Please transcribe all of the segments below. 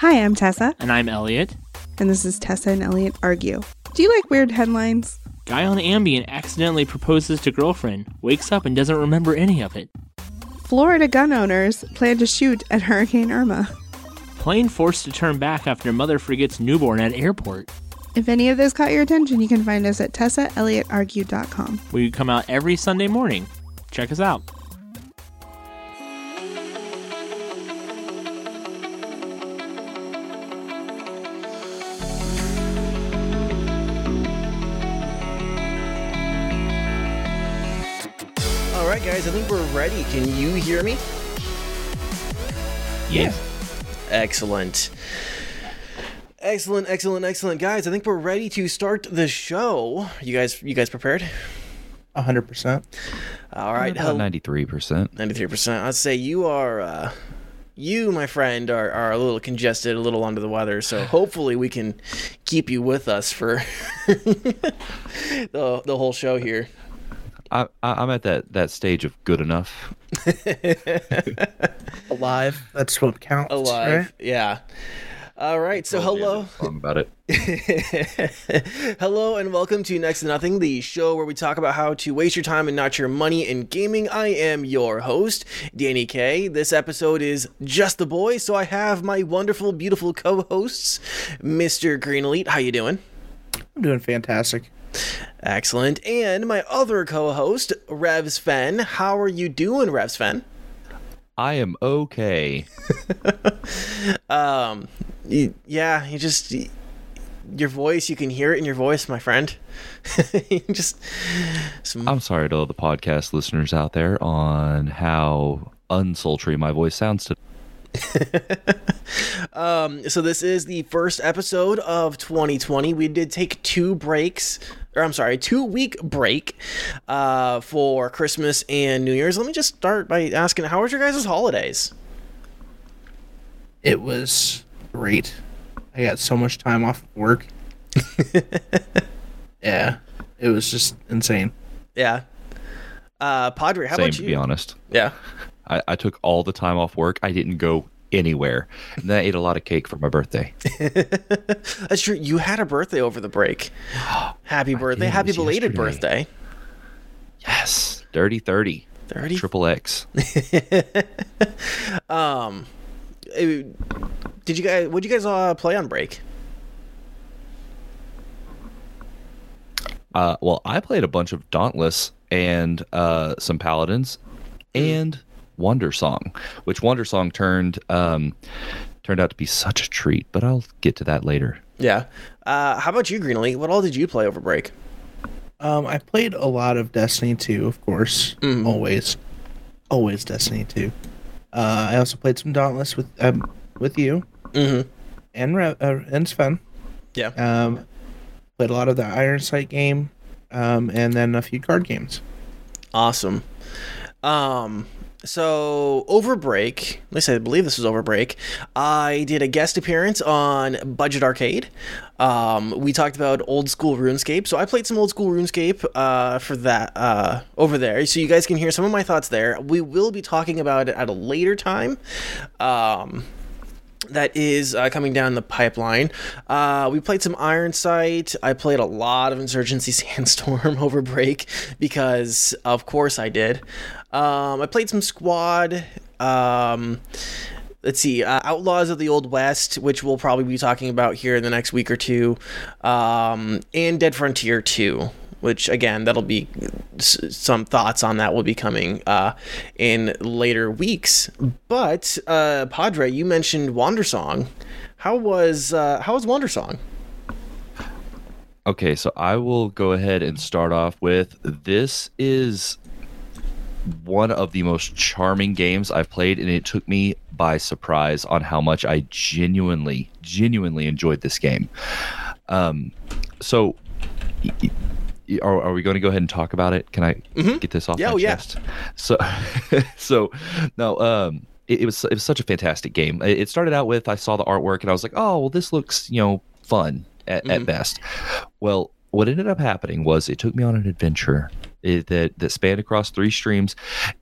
Hi, I'm Tessa, And I'm Elliot. and this is Tessa and Elliot Argue. Do you like weird headlines? Guy on Ambien accidentally proposes to girlfriend, wakes up and doesn't remember any of it. Florida gun owners plan to shoot at Hurricane Irma. Plane forced to turn back after mother forgets newborn at airport. If any of this caught your attention, you can find us at TessaElliottArgue.com. We come out every Sunday morning. Check us out. Guys, I think we're ready. Can you hear me? Yes. Excellent. Excellent, excellent, excellent, guys. I think we're ready to start the show. You guys, you guys prepared? hundred percent. All right, ninety-three percent. ninety-three percent. I'd say you are, uh, you, my friend, are, are a little congested, a little under the weather. So hopefully we can keep you with us for the the whole show here. I, I, I'm at that that stage of good enough. Alive. That's what counts. Alive, yeah. All right, so hello. Song about it. Hello and welcome to Next to Nothing, the show where we talk about how to waste your time and not your money in gaming. I am your host, Danny K. This episode is just the boy, so I have my wonderful, beautiful co-hosts, Mr. Green Elite. How you doing? I'm doing fantastic. Excellent. And my other co-host, Revs Fen. How are you doing, Revs Fen? I am okay. Um, you, yeah, you just your voice. You can hear it in your voice, my friend. Just some I'm sorry to all the podcast listeners out there on how unsultry my voice sounds to. Um, so this is the first episode of 2020. We did take two breaks, or I'm sorry, two week break uh, for Christmas and New Year's. Let me just start by asking, how was your guys' holidays? It was great. I got so much time off of work. yeah, it was just insane. Yeah. Uh, Padre, how Same about to you? be honest. Yeah. I, I took all the time off work. I didn't go anywhere. And then I ate a lot of cake for my birthday. That's true. You had a birthday over the break. Happy birthday. Happy belated yesterday. birthday. Yes, dirty thirty. 30. Triple X. Um, did you guys, what did you guys uh, play on break? Uh, well, I played a bunch of Dauntless and uh, some Paladins and Wandersong, which Wandersong turned um, turned out to be such a treat. But I'll get to that later. Yeah. Uh, how about you, Greenlee? What all did you play over break? Um, I played a lot of Destiny 2, of course. Always, always Destiny 2. Uh, I also played some Dauntless with um, with you Mm-hmm. and Re- uh, and Sven. Yeah. Um, played a lot of the Iron Sight game, um, and then a few card games. Awesome. Um, so over break, at least I believe this was over break. I did a guest appearance on Budget Arcade. Um, we talked about old school RuneScape, so I played some old school RuneScape uh, for that uh, over there, so you guys can hear some of my thoughts there. We will be talking about it at a later time. Um, that is uh, coming down the pipeline. Uh, we played some Iron Sight. I played a lot of Insurgency Sandstorm over break because, of course, I did. Um, I played some Squad. Um, let's see, uh, Outlaws of the Old West, which we'll probably be talking about here in the next week or two, um, and Dead Frontier 2. Which again, that'll be some thoughts on that will be coming uh, in later weeks. But uh, Padre, you mentioned Wandersong. How was uh, how was Wandersong? Okay, so I will go ahead and start off with this is one of the most charming games I've played, and it took me by surprise on how much I genuinely, genuinely enjoyed this game. Um, so, are, are we going to go ahead and talk about it? Can I get this off Yeah, my oh, yeah. chest? So, so no, um, it, it was it was such a fantastic game. It it started out with I saw the artwork and I was like, oh, well, this looks you know fun at, at best. Well, what ended up happening was it took me on an adventure that that spanned across three streams,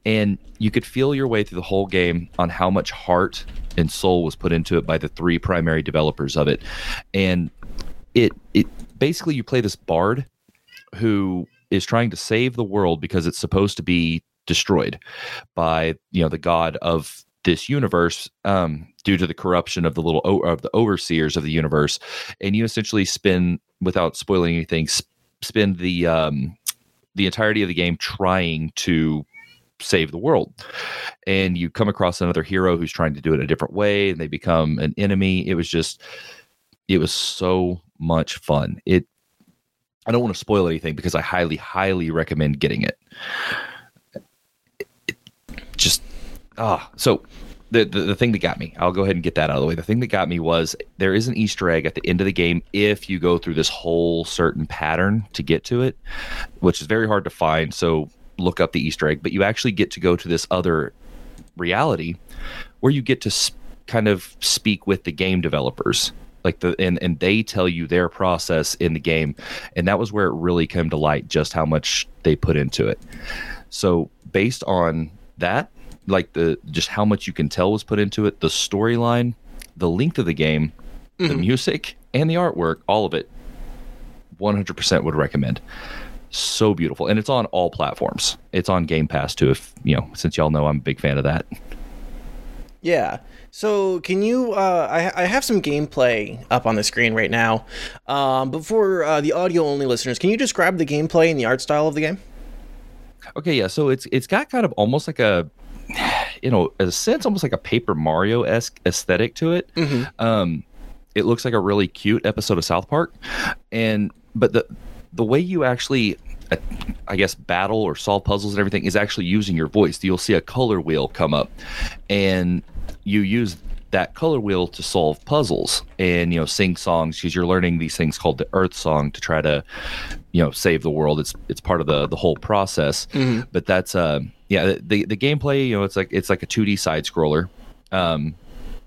and you could feel your way through the whole game on how much heart and soul was put into it by the three primary developers of it, and it it basically you play this bard who is trying to save the world because it's supposed to be destroyed by you know the god of this universe um, due to the corruption of the little o- of the overseers of the universe, and you essentially spend without spoiling anything, sp- spend the um, the entirety of the game trying to save the world. And you come across another hero who's trying to do it a different way, and they become an enemy. It was just, it was so much fun. It. I don't want to spoil anything because I highly, highly recommend getting it. it just ah, so the, the, the thing that got me, I'll go ahead and get that out of the way. The thing that got me was there is an Easter egg at the end of the game if you go through this whole certain pattern to get to it, which is very hard to find. So look up the Easter egg, but you actually get to go to this other reality where you get to sp- kind of speak with the game developers like the and and they tell you their process in the game and that was where it really came to light just how much they put into it so based on that like the just how much you can tell was put into it the storyline the length of the game the music and the artwork all of it 100% would recommend so beautiful and it's on all platforms it's on game pass too if you know since y'all know i'm a big fan of that Yeah. So can you? Uh, I I have some gameplay up on the screen right now. Um, but for uh, the audio only listeners, can you describe the gameplay and the art style of the game? Okay, yeah. So it's it's got kind of almost like a, you know, in a sense, almost like a Paper Mario esque aesthetic to it. Um, it looks like a really cute episode of South Park, and but the the way you actually, I guess, battle or solve puzzles and everything is actually using your voice. You'll see a color wheel come up, and you use that color wheel to solve puzzles and you know sing songs because you're learning these things called the earth song to try to you know save the world. It's it's part of the the whole process. But that's uh yeah the the gameplay you know it's like it's like a 2d side scroller um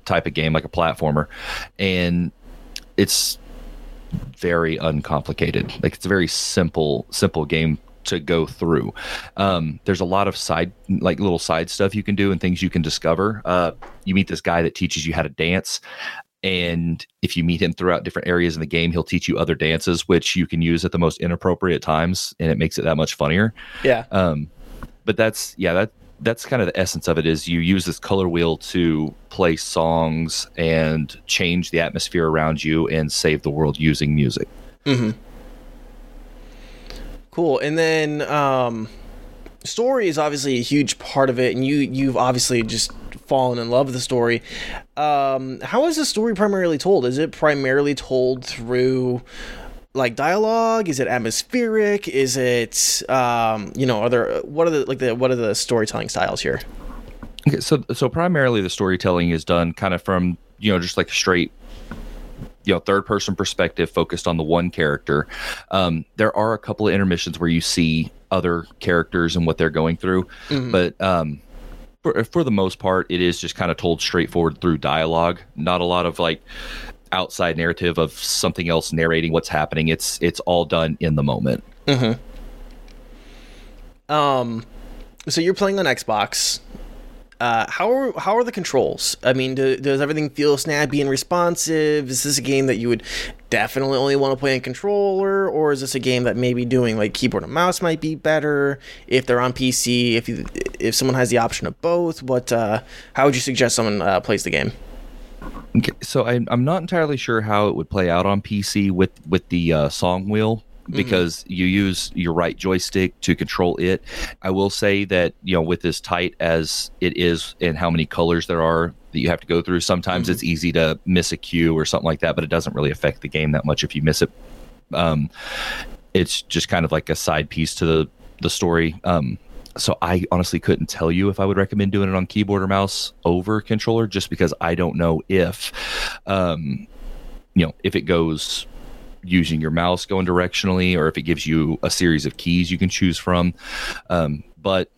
type of game like a platformer. And it's very uncomplicated. Like it's a very simple simple game to go through. Um, there's a lot of side like little side stuff you can do and things you can discover. Uh, you meet this guy that teaches you how to dance. And if you meet him throughout different areas in the game he'll teach you other dances which you can use at the most inappropriate times and it makes it that much funnier. Yeah. um, but that's yeah that that's kind of the essence of it is you use this color wheel to play songs and change the atmosphere around you and save the world using music Cool. And then um, story is obviously a huge part of it, and you you've obviously just fallen in love with the story. Um, how is the story primarily told? Is it primarily told through like dialogue? Is it atmospheric? Is it um, you know, are there what are the like the what are the storytelling styles here? Okay, so so primarily the storytelling is done kind of from you know just like straight you know third person perspective focused on the one character. Um, there are a couple of intermissions where you see other characters and what they're going through, but um, for, for the most part, it is just kind of told straightforward through dialogue. Not a lot of like outside narrative of something else narrating what's happening. It's it's all done in the moment. Um, so you're playing on Xbox. Uh, how are how are the controls? I mean, do, does everything feel snappy and responsive? Is this a game that you would definitely only want to play in controller, or is this a game that maybe doing like keyboard and mouse might be better if they're on PC? If you, if someone has the option of both, what uh, how would you suggest someone uh, plays the game? Okay, so I'm I'm not entirely sure how it would play out on PC with with the uh, song wheel because you use your right joystick to control it. I will say that you know with as tight as it is and how many colors there are that you have to go through, sometimes it's easy to miss a cue or something like that, but it doesn't really affect the game that much if you miss it. Um, it's just kind of like a side piece to the the story. Um, so I honestly couldn't tell you if I would recommend doing it on keyboard or mouse over controller, just because I don't know if, um, you know, if it goes using your mouse going directionally or if it gives you a series of keys you can choose from. Um, but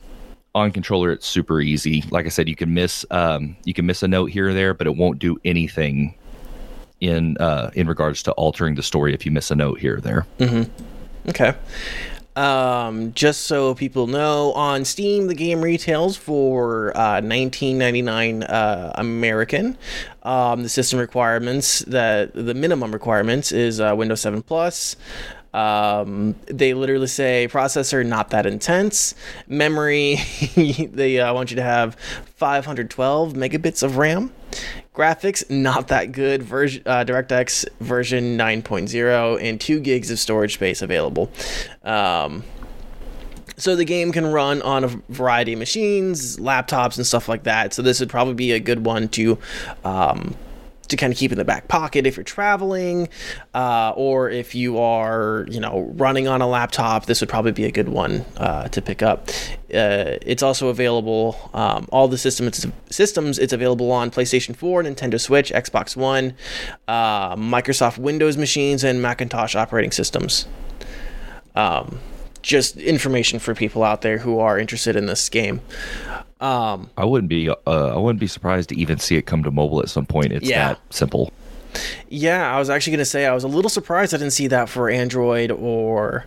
on controller, it's super easy. Like I said, you can miss um, you can miss a note here or there, but it won't do anything in uh, in regards to altering the story if you miss a note here or there. Okay. Um, just so people know, on Steam, the game retails for uh, 19.99 uh, American. Um, the system requirements, that the minimum requirements is uh, Windows 7 Plus. Um, they literally say processor not that intense, memory they uh, want you to have 512 megabits of RAM, graphics not that good, version uh, DirectX version 9.0, and two gigs of storage space available. Um, so the game can run on a variety of machines, laptops, and stuff like that. So this would probably be a good one to um, to kind of keep in the back pocket if you're traveling, uh, or if you are, you know, running on a laptop. This would probably be a good one uh, to pick up. Uh, it's also available um, all the systems. Systems it's available on PlayStation 4, Nintendo Switch, Xbox One, uh, Microsoft Windows machines, and Macintosh operating systems. Um, just information for people out there who are interested in this game. Um, I wouldn't be uh, I wouldn't be surprised to even see it come to mobile at some point. It's Yeah. that simple. Yeah, I was actually going to say I was a little surprised I didn't see that for Android or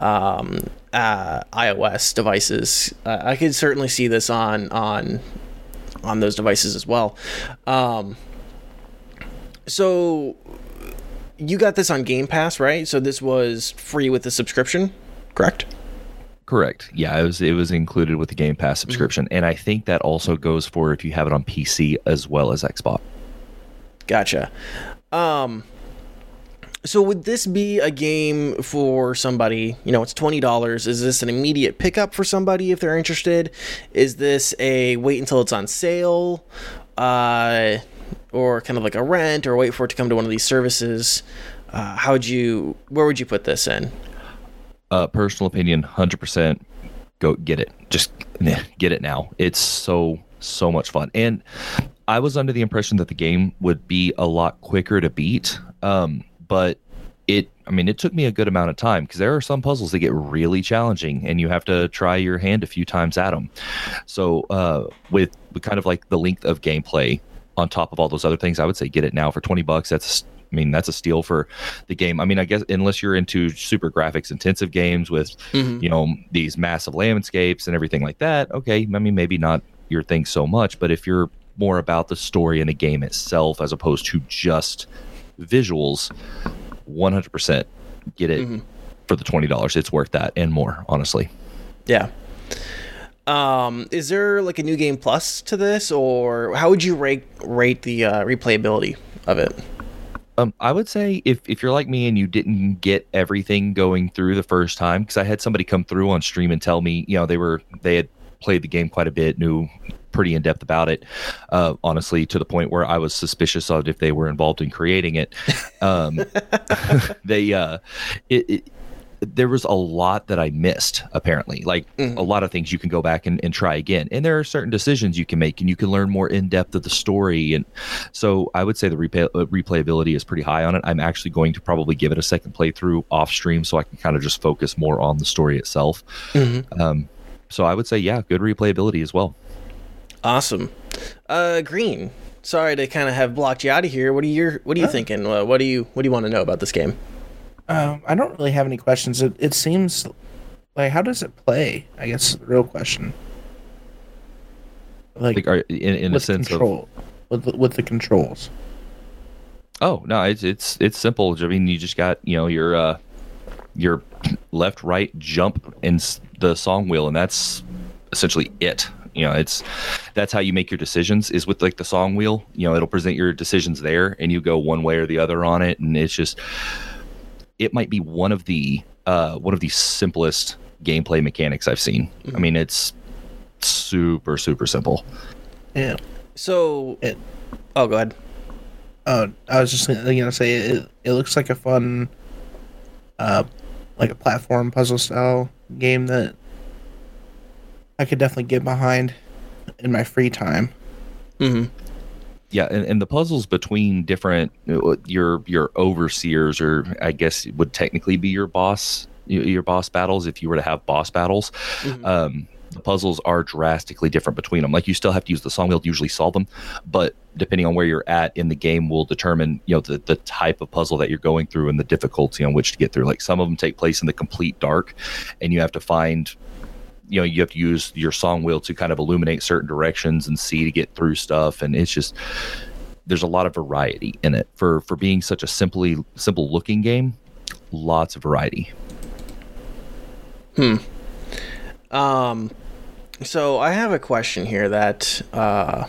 um, uh, iOS devices. Uh, I could certainly see this on on on those devices as well. Um, so you got this on Game Pass, right? So this was free with the subscription, correct? Correct. Yeah, it was it was included with the Game Pass subscription, and I think that also goes for if you have it on PC as well as Xbox. Gotcha. Um, so would this be a game for somebody? You know, it's twenty dollars. Is this an immediate pickup for somebody if they're interested? Is this a wait until it's on sale, uh, or kind of like a rent, or wait for it to come to one of these services? Uh, how would you? Where would you put this in? Uh, personal opinion, hundred percent. Go get it. Just get it now. It's so so much fun. And I was under the impression that the game would be a lot quicker to beat. Um, but it, I mean, it took me a good amount of time because there are some puzzles that get really challenging, and you have to try your hand a few times at them. So uh, with, with kind of like the length of gameplay on top of all those other things, I would say get it now for twenty bucks. That's I mean, that's a steal for the game. I mean, I guess unless you're into super graphics intensive games with, you know, these massive landscapes and everything like that, okay, I mean, maybe not your thing so much. But if you're more about the story and the game itself as opposed to just visuals, 100% get it for the $20. It's worth that and more, honestly. Yeah. Um, is there like a new game plus to this, or how would you rate rate the uh, replayability of it? Um, I would say if, if you're like me and you didn't get everything going through the first time, because I had somebody come through on stream and tell me, you know, they were they had played the game quite a bit, knew pretty in depth about it. Uh, honestly, to the point where I was suspicious of if they were involved in creating it. Um, they uh, it, it there was a lot that I missed, apparently. Like a lot of things you can go back and, and try again. And there are certain decisions you can make and you can learn more in depth of the story. And so I would say the replay, uh, replayability is pretty high on it. I'm actually going to probably give it a second playthrough off stream so I can kind of just focus more on the story itself. Um, so I would say, yeah, good replayability as well. Awesome. Uh, Green. Sorry to kind of have blocked you out of here. What are you What are you thinking? Uh, what do you What do you want to know about this game? Um, I don't really have any questions. It, it seems like how does it play? I guess is the real question. Like, Like, are, in, in a sense of with the, with the controls. Oh no, it's it's it's simple. I mean, you just got you know your uh, your left right jump s- the song wheel, and that's essentially it. You know, it's that's how you make your decisions is with like the song wheel. You know, it'll present your decisions there, and you go one way or the other on it, and it's just it might be one of the uh, one of the simplest gameplay mechanics I've seen. I mean, it's super super simple. Yeah. So, It, oh, go ahead. uh, I was just gonna, gonna say it. It looks like a fun, uh, like a platform puzzle style game that I could definitely get behind in my free time. Mm-hmm. Yeah, and, and the puzzles between different uh, your your overseers, or I guess would technically be your boss your your boss battles if you were to have boss battles. Um, the puzzles are drastically different between them. Like you still have to use the song wheel to usually solve them, but depending on where you're at in the game will determine, you know, the, the type of puzzle that you're going through and the difficulty on which to get through. Like some of them take place in the complete dark and you have to find you know you have to use your song wheel to kind of illuminate certain directions and see to get through stuff. And it's just there's a lot of variety in it. For for being such a simply simple looking game lots of variety. Hmm. Um, so I have a question here that uh,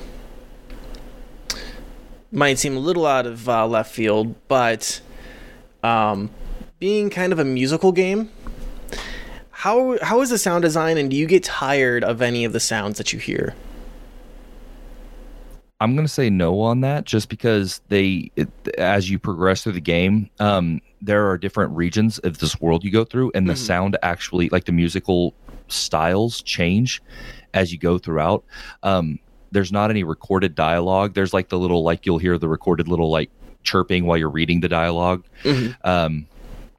might seem a little out of uh, left field, but um, being kind of a musical game, how how is the sound design, and do you get tired of any of the sounds that you hear? I'm going to say no on that just because they, it, as you progress through the game, um, there are different regions of this world you go through, and the Mhm. sound actually, like the musical styles, change as you go throughout. Um, there's not any recorded dialogue. There's like the little, like you'll hear the recorded little like chirping while you're reading the dialogue. Mhm. Um,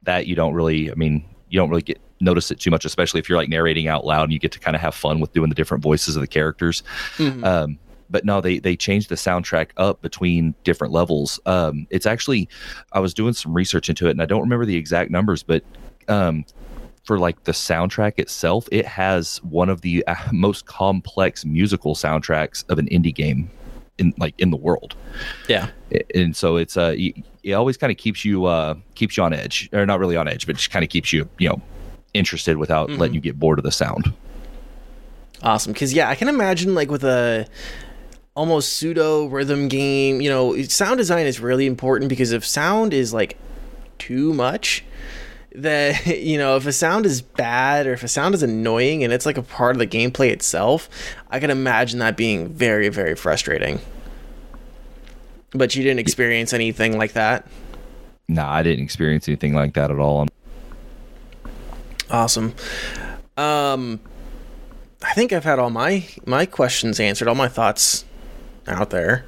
that you don't really, I mean, you don't really get notice it too much, especially if you're like narrating out loud and you get to kind of have fun with doing the different voices of the characters. Mhm. Um, but no, they they changed the soundtrack up between different levels. Um, it's actually, I was doing some research into it, and I don't remember the exact numbers, but um, for like the soundtrack itself, it has one of the uh, most complex musical soundtracks of an indie game in like in the world. Yeah. And so it's uh, it always kind of keeps you uh keeps you on edge, or not really on edge, but just kind of keeps you you know interested without letting mm-hmm. you get bored of the sound. Awesome, because yeah, I can imagine like with a almost pseudo rhythm game. You know, sound design is really important because if sound is like too much, that you know, if a sound is bad or if a sound is annoying and it's like a part of the gameplay itself, I can imagine that being very very frustrating. But you didn't experience anything like that. Nah, I didn't experience anything like that at all. Awesome. Um, I think I've had all my my questions answered, all my thoughts out there.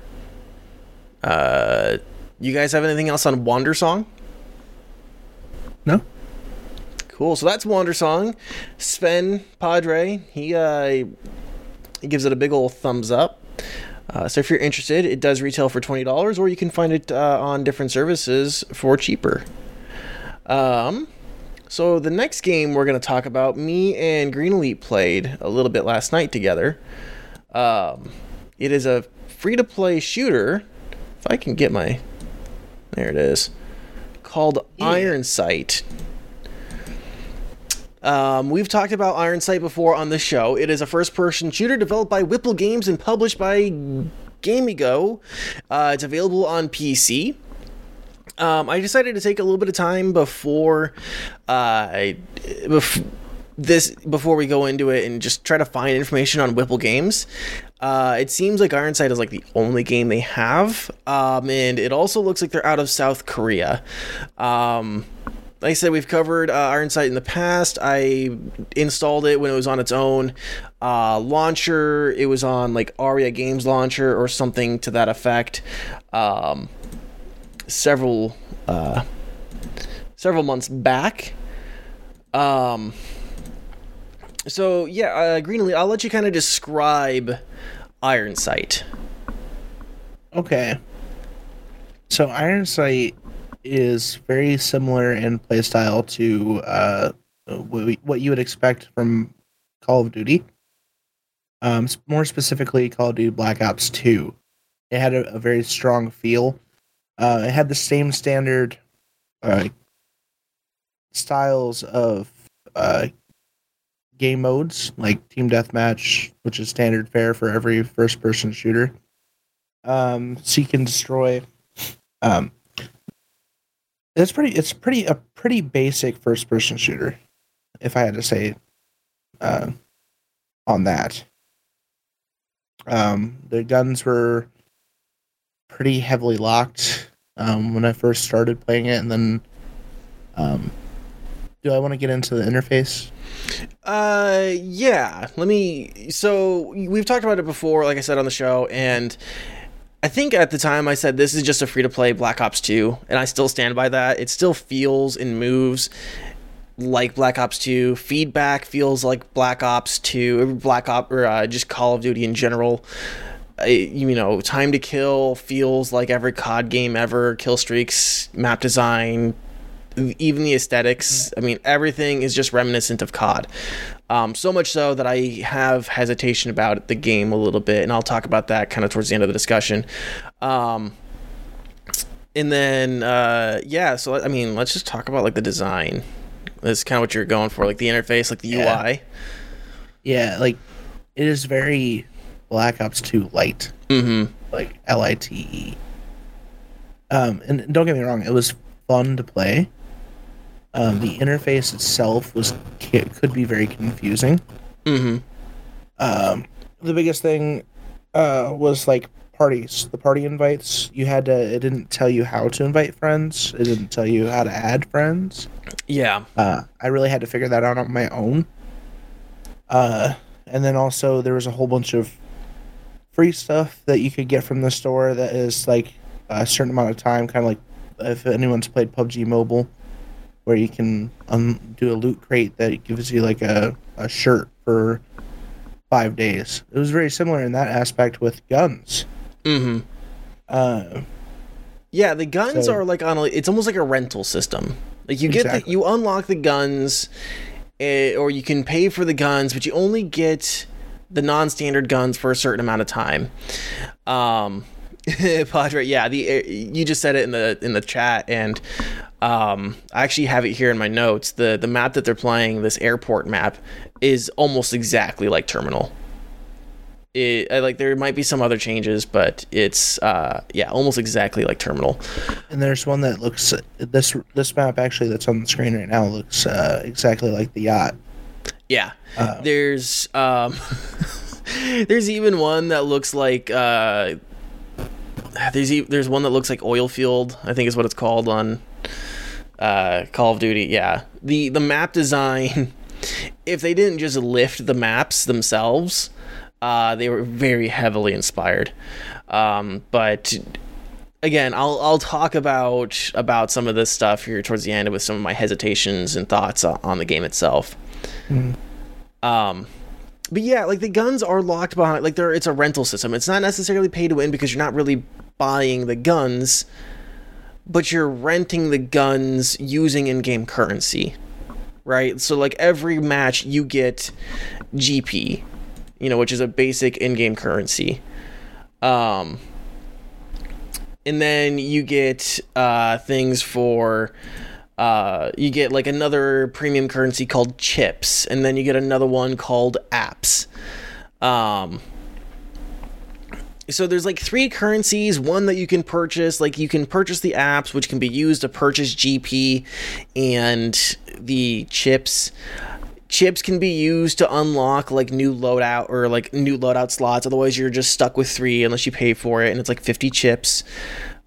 Uh, you guys have anything else on Wandersong? No. Cool. So that's Wandersong. Sven Padre, he uh, he gives it a big old thumbs up. Uh, so if you're interested, it does retail for twenty dollars, or you can find it uh, on different services for cheaper. Um, so the next game we're going to talk about, me and Green Elite played a little bit last night together. Um, it is a free-to-play shooter. If I can get my, there it is, called Iron Sight. Um, we've talked about Iron Sight before on the show. It is a first-person shooter developed by Wiple Games and published by Gamigo. Uh, it's available on PC. Um, I decided to take a little bit of time before, uh, I- bef- this before we go into it and just try to find information on Wiple Games. Uh, it seems like Iron Sight is like the only game they have, um, and it also looks like they're out of South Korea. Um, like I said, we've covered uh, Iron Sight in the past. I installed it when it was on its own uh, launcher. It was on like Aeria Games launcher or something to that effect. Um, several uh, several months back. Um, so yeah, uh, Greenlee, I'll let you kind of describe Iron Sight. Okay. So Iron Sight is very similar in playstyle to uh, what we- what you would expect from Call of Duty. Um, more specifically, Call of Duty Black Ops Two. It had a, a very strong feel. Uh, it had the same standard uh, styles of uh, game modes, like team deathmatch, which is standard fare for every first-person shooter um, seek and destroy. Um, it's pretty. It's pretty a pretty basic first person shooter, if I had to say, uh, on that. Um, the guns were pretty heavily locked um, when I first started playing it, and then, um, do I want to get into the interface? Uh, yeah. Let me. So we've talked about it before, like I said on the show, and I think at the time I said this is just a free to play Black Ops 2, and I still stand by that. It still feels and moves like Black Ops 2. Feedback feels like Black Ops 2, Black Ops, or uh, just Call of Duty in general. You know, time to kill feels like every COD game ever. Kill streaks, map design, even the aesthetics. I mean, everything is just reminiscent of COD. Um, so much so that I have hesitation about the game a little bit, and I'll talk about that kind of towards the end of the discussion. Um, and then, uh, yeah, so I mean, let's just talk about like the design. That's kind of what you're going for, like the interface, like the Yeah. UI. Yeah, like it is very Black Ops 2 light, Mm-hmm. like L I T E. Um, and don't get me wrong, it was fun to play. Um, the interface itself was could be very confusing. Mm-hmm. Um, the biggest thing uh, was like parties, the party invites. You had to. It didn't tell you how to invite friends. It didn't tell you how to add friends. Yeah. Uh, I really had to figure that out on my own. Uh, and then also there was a whole bunch of free stuff that you could get from the store that is like a certain amount of time, kind of like if anyone's played PUBG Mobile, where you can um, do a loot crate that gives you like a, a shirt for five days. It was very similar in that aspect with guns. Mm-hmm. Uh, Yeah, the guns So- are like on a. It's almost like a rental system. Like you get the, you unlock the guns, eh, or you can pay for the guns, but you only get the non-standard guns for a certain amount of time. Um, Padre, yeah, the eh, you just said it in the in the chat, and um, I actually have it here in my notes. the The map that they're playing, this airport map, is almost exactly like Terminal it I- like there might be some other changes, but it's uh yeah, almost exactly like Terminal. and there's one that looks this this map actually that's on the screen right now looks uh, exactly like the yacht. Yeah. Uh, There's um there's even one that looks like uh there's e- there's one that looks like oil field, I think is what it's called on uh Call of Duty. Yeah. The the map design if they didn't just lift the maps themselves, uh they were very heavily inspired. Um but again, I'll I'll talk about about some of this stuff here towards the end with some of my hesitations and thoughts on, on the game itself. Um, but yeah, like the guns are locked behind. Like they're it's a rental system. It's not necessarily pay to win because you're not really buying the guns, but you're renting the guns using in-game currency, right? So like every match you get GP, you know, which is a basic in-game currency. Um, and then you get uh, things for uh, you get like another premium currency called chips, and then you get another one called apps. Um, so there's like three currencies. One that you can purchase like you can purchase the apps which can be used to purchase gp and the chips. Chips can be used to unlock like new loadout or like new loadout slots. Otherwise you're just stuck with three unless you pay for it and it's like 50 chips.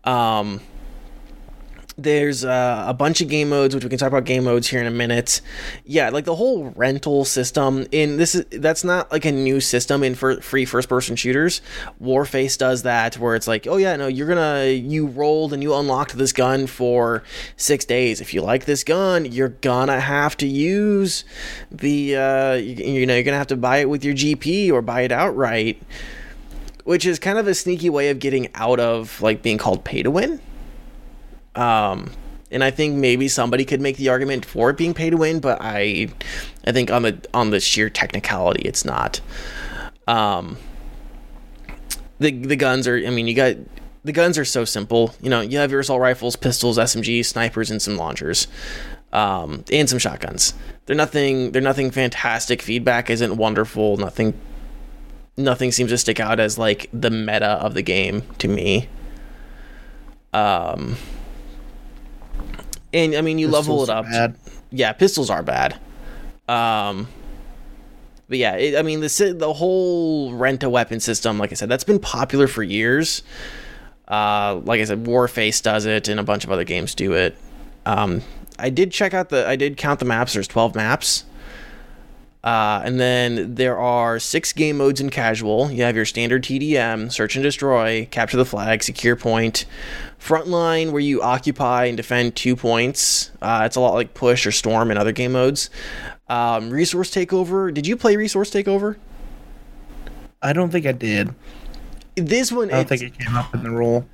Um there's uh, a bunch of game modes which we can talk about game modes here in a minute. Yeah like the whole rental system in this is that's not like a new system in for free first person shooters. Warface does that where it's like oh yeah no you're gonna you rolled and you unlocked this gun for six days. If you like this gun you're gonna have to use the uh you, you know you're gonna have to buy it with your gp or buy it outright which is kind of a sneaky way of getting out of like being called pay to win um, and I think maybe somebody could make the argument for it being pay to win, but I, I think on the on the sheer technicality, it's not. Um, the the guns are. I mean, you got the guns are so simple. You know, you have your assault rifles, pistols, SMGs, snipers, and some launchers, um, and some shotguns. They're nothing. They're nothing fantastic. Feedback isn't wonderful. Nothing. Nothing seems to stick out as like the meta of the game to me. Um, and I mean, you level it up. bad. Yeah, pistols are bad. Um, but yeah, it, I mean, the the whole rent a weapon system, like I said, that's been popular for years. Uh, like I said, Warface does it, and a bunch of other games do it. Um, I did check out the, I did count the maps. There's 12 maps. Uh, and then there are six game modes in casual. You have your standard TDM, search and destroy, capture the flag, secure point, frontline where you occupy and defend two points. Uh, it's a lot like push or storm in other game modes. Um, resource takeover. Did you play resource takeover? I don't think I did. This one, I don't think it came up in the rule.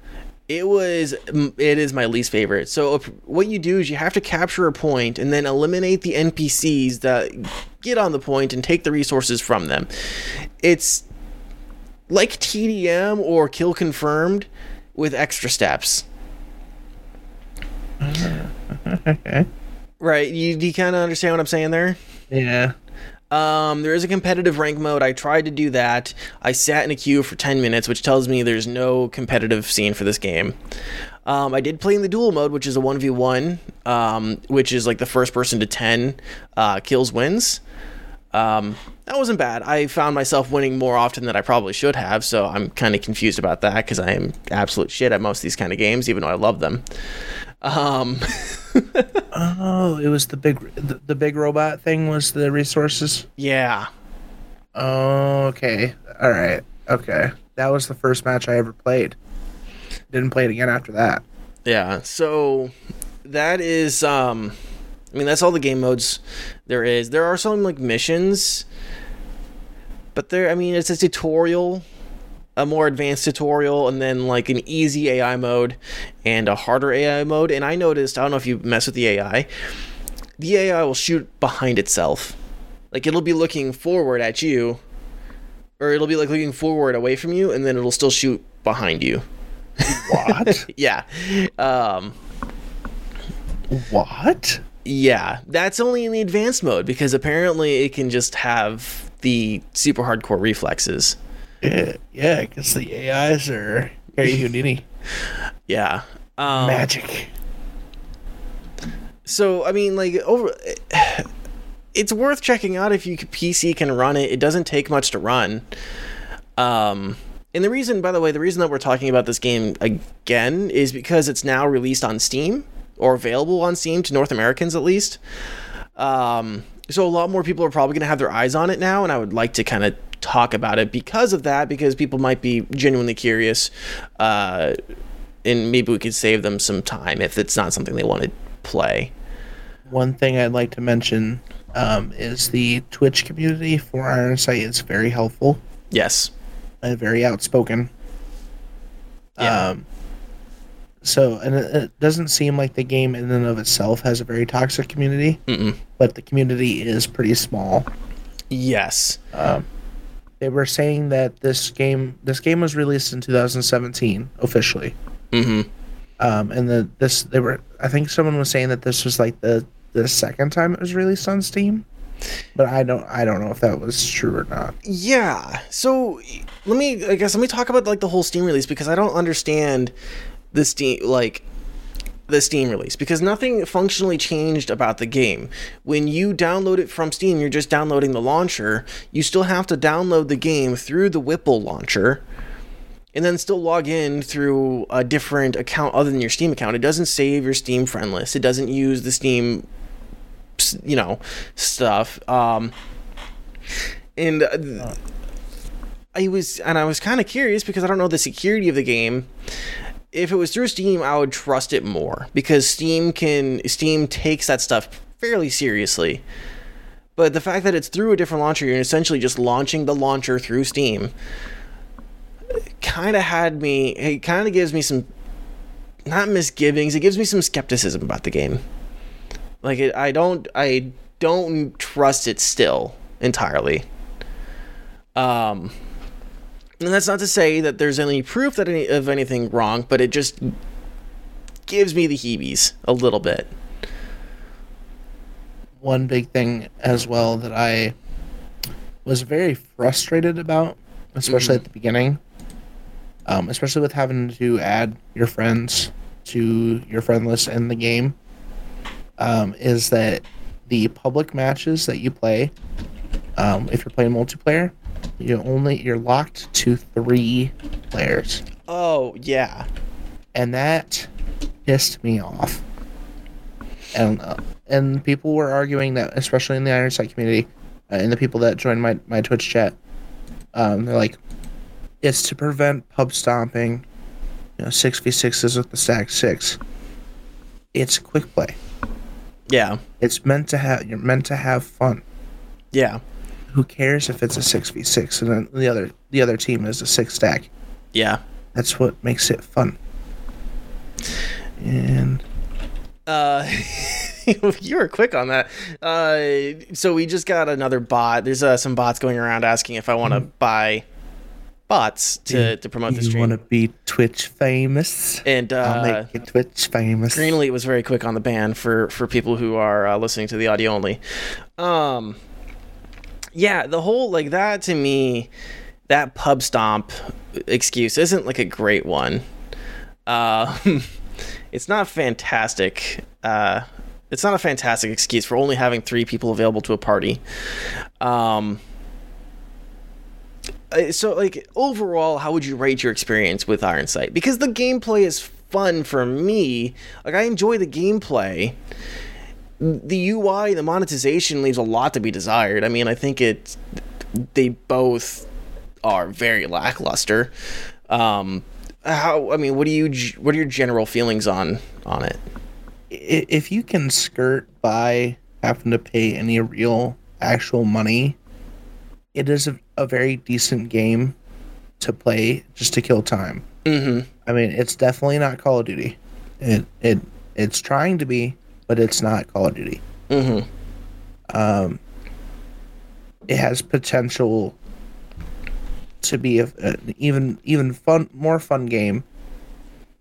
It was it is my least favorite. So if, what you do is you have to capture a point and then eliminate the NPCs that get on the point and take the resources from them. It's like TDM or kill confirmed with extra steps. Okay. Right? You, you kind of understand what I'm saying there? Yeah. Um, there is a competitive rank mode. I tried to do that. I sat in a queue for 10 minutes, which tells me there's no competitive scene for this game. Um, I did play in the duel mode, which is a 1v1, um, which is like the first person to 10 uh, kills wins. Um, that wasn't bad. I found myself winning more often than I probably should have, so I'm kind of confused about that because I am absolute shit at most of these kind of games, even though I love them. Um, Oh, it was the big the, the big robot thing was the resources. yeah. Oh, okay. All right. Okay. That was the first match I ever played. Didn't play it again after that. Yeah, so that is um I mean that's all the game modes there is. There are some like missions but there I mean it's a tutorial, a more advanced tutorial and then like an easy AI mode and a harder AI mode and I noticed I don't know if you mess with the AI. The AI will shoot behind itself. Like it'll be looking forward at you or it'll be like looking forward away from you and then it'll still shoot behind you. What? Yeah. Um what? Yeah, that's only in the advanced mode because apparently it can just have the super hardcore reflexes. Yeah, yeah, because the AIs are Harry Houdini. Yeah. Um, Magic. So I mean, like over, it's worth checking out if you PC can run it. It doesn't take much to run. Um, and the reason, by the way, the reason that we're talking about this game again is because it's now released on Steam or available on Steam to North Americans at least. Um, so a lot more people are probably going to have their eyes on it now, and I would like to kind of talk about it because of that, because people might be genuinely curious, uh, and maybe we could save them some time if it's not something they want to play. One thing I'd like to mention um, is the Twitch community for Iron Sight is very helpful Yes. and very outspoken. Yeah. Um, so, and it, it doesn't seem like the game in and of itself has a very toxic community, Mm-mm. but the community is pretty small. Yes. Um, they were saying that this game this game was released in 2017 officially, Mm-hmm. um, and the this they were I think someone was saying that this was like the the second time it was released on Steam, but I don't I don't know if that was true or not. Yeah. So let me, I guess, let me talk about like the whole Steam release because I don't understand the Steam like the Steam release because nothing functionally changed about the game. When you download it from Steam, you're just downloading the launcher. You still have to download the game through the Wiple launcher. And then still log in through a different account other than your Steam account. It doesn't save your Steam friend list. It doesn't use the Steam, you know, stuff. Um, and uh, I was and I was kind of curious because I don't know the security of the game. If it was through Steam, I would trust it more because Steam can Steam takes that stuff fairly seriously. But the fact that it's through a different launcher, you're essentially just launching the launcher through Steam. Kind of had me. It kind of gives me some, not misgivings. It gives me some skepticism about the game. Like it, I don't, I don't trust it still entirely. Um, and that's not to say that there's any proof that any of anything wrong, but it just gives me the heebies a little bit. One big thing as well that I was very frustrated about, especially at the beginning, um, especially with having to add your friends to your friend list in the game, um, is that the public matches that you play, um, if you're playing multiplayer, you only you're locked to three players, Oh yeah, and that pissed me off. And and people were arguing that, especially in the Iron Sight community, uh, and the people that join my my Twitch chat, um, they're like, it's to prevent pub stomping, you know, six v sixes with the stack six. It's quick play. Yeah. It's meant to have you're meant to have fun. Yeah. Who cares if it's a six v six and then the other the other team is a six stack? Yeah. That's what makes it fun. And Uh, you were quick on that. Uh, so we just got another bot. There's uh, some bots going around asking if I want to buy bots to, to promote the Mm-hmm. you want to be Twitch famous? and uh, I'll uh, make you Twitch famous. Greenlee was very quick on the ban for for people who are uh, listening to the audio only. Um, yeah, the whole like that to me, that pub stomp excuse isn't like a great one. Uh, it's not fantastic. Uh, it's not a fantastic excuse for only having three people available to a party. Um, uh, so like overall how would you rate your experience with iron sight because the gameplay is fun for me like i enjoy the gameplay the ui the monetization leaves a lot to be desired i mean i think it they both are very lackluster um how i mean what do you what are your general feelings on on it If you can skirt by having to pay any real actual money, it is a, a very decent game to play just to kill time. mm-hmm I mean, it's definitely not Call of Duty. It it it's trying to be, but it's not Call of Duty. mm-hmm Um, it has potential to be a, an even even fun, more fun game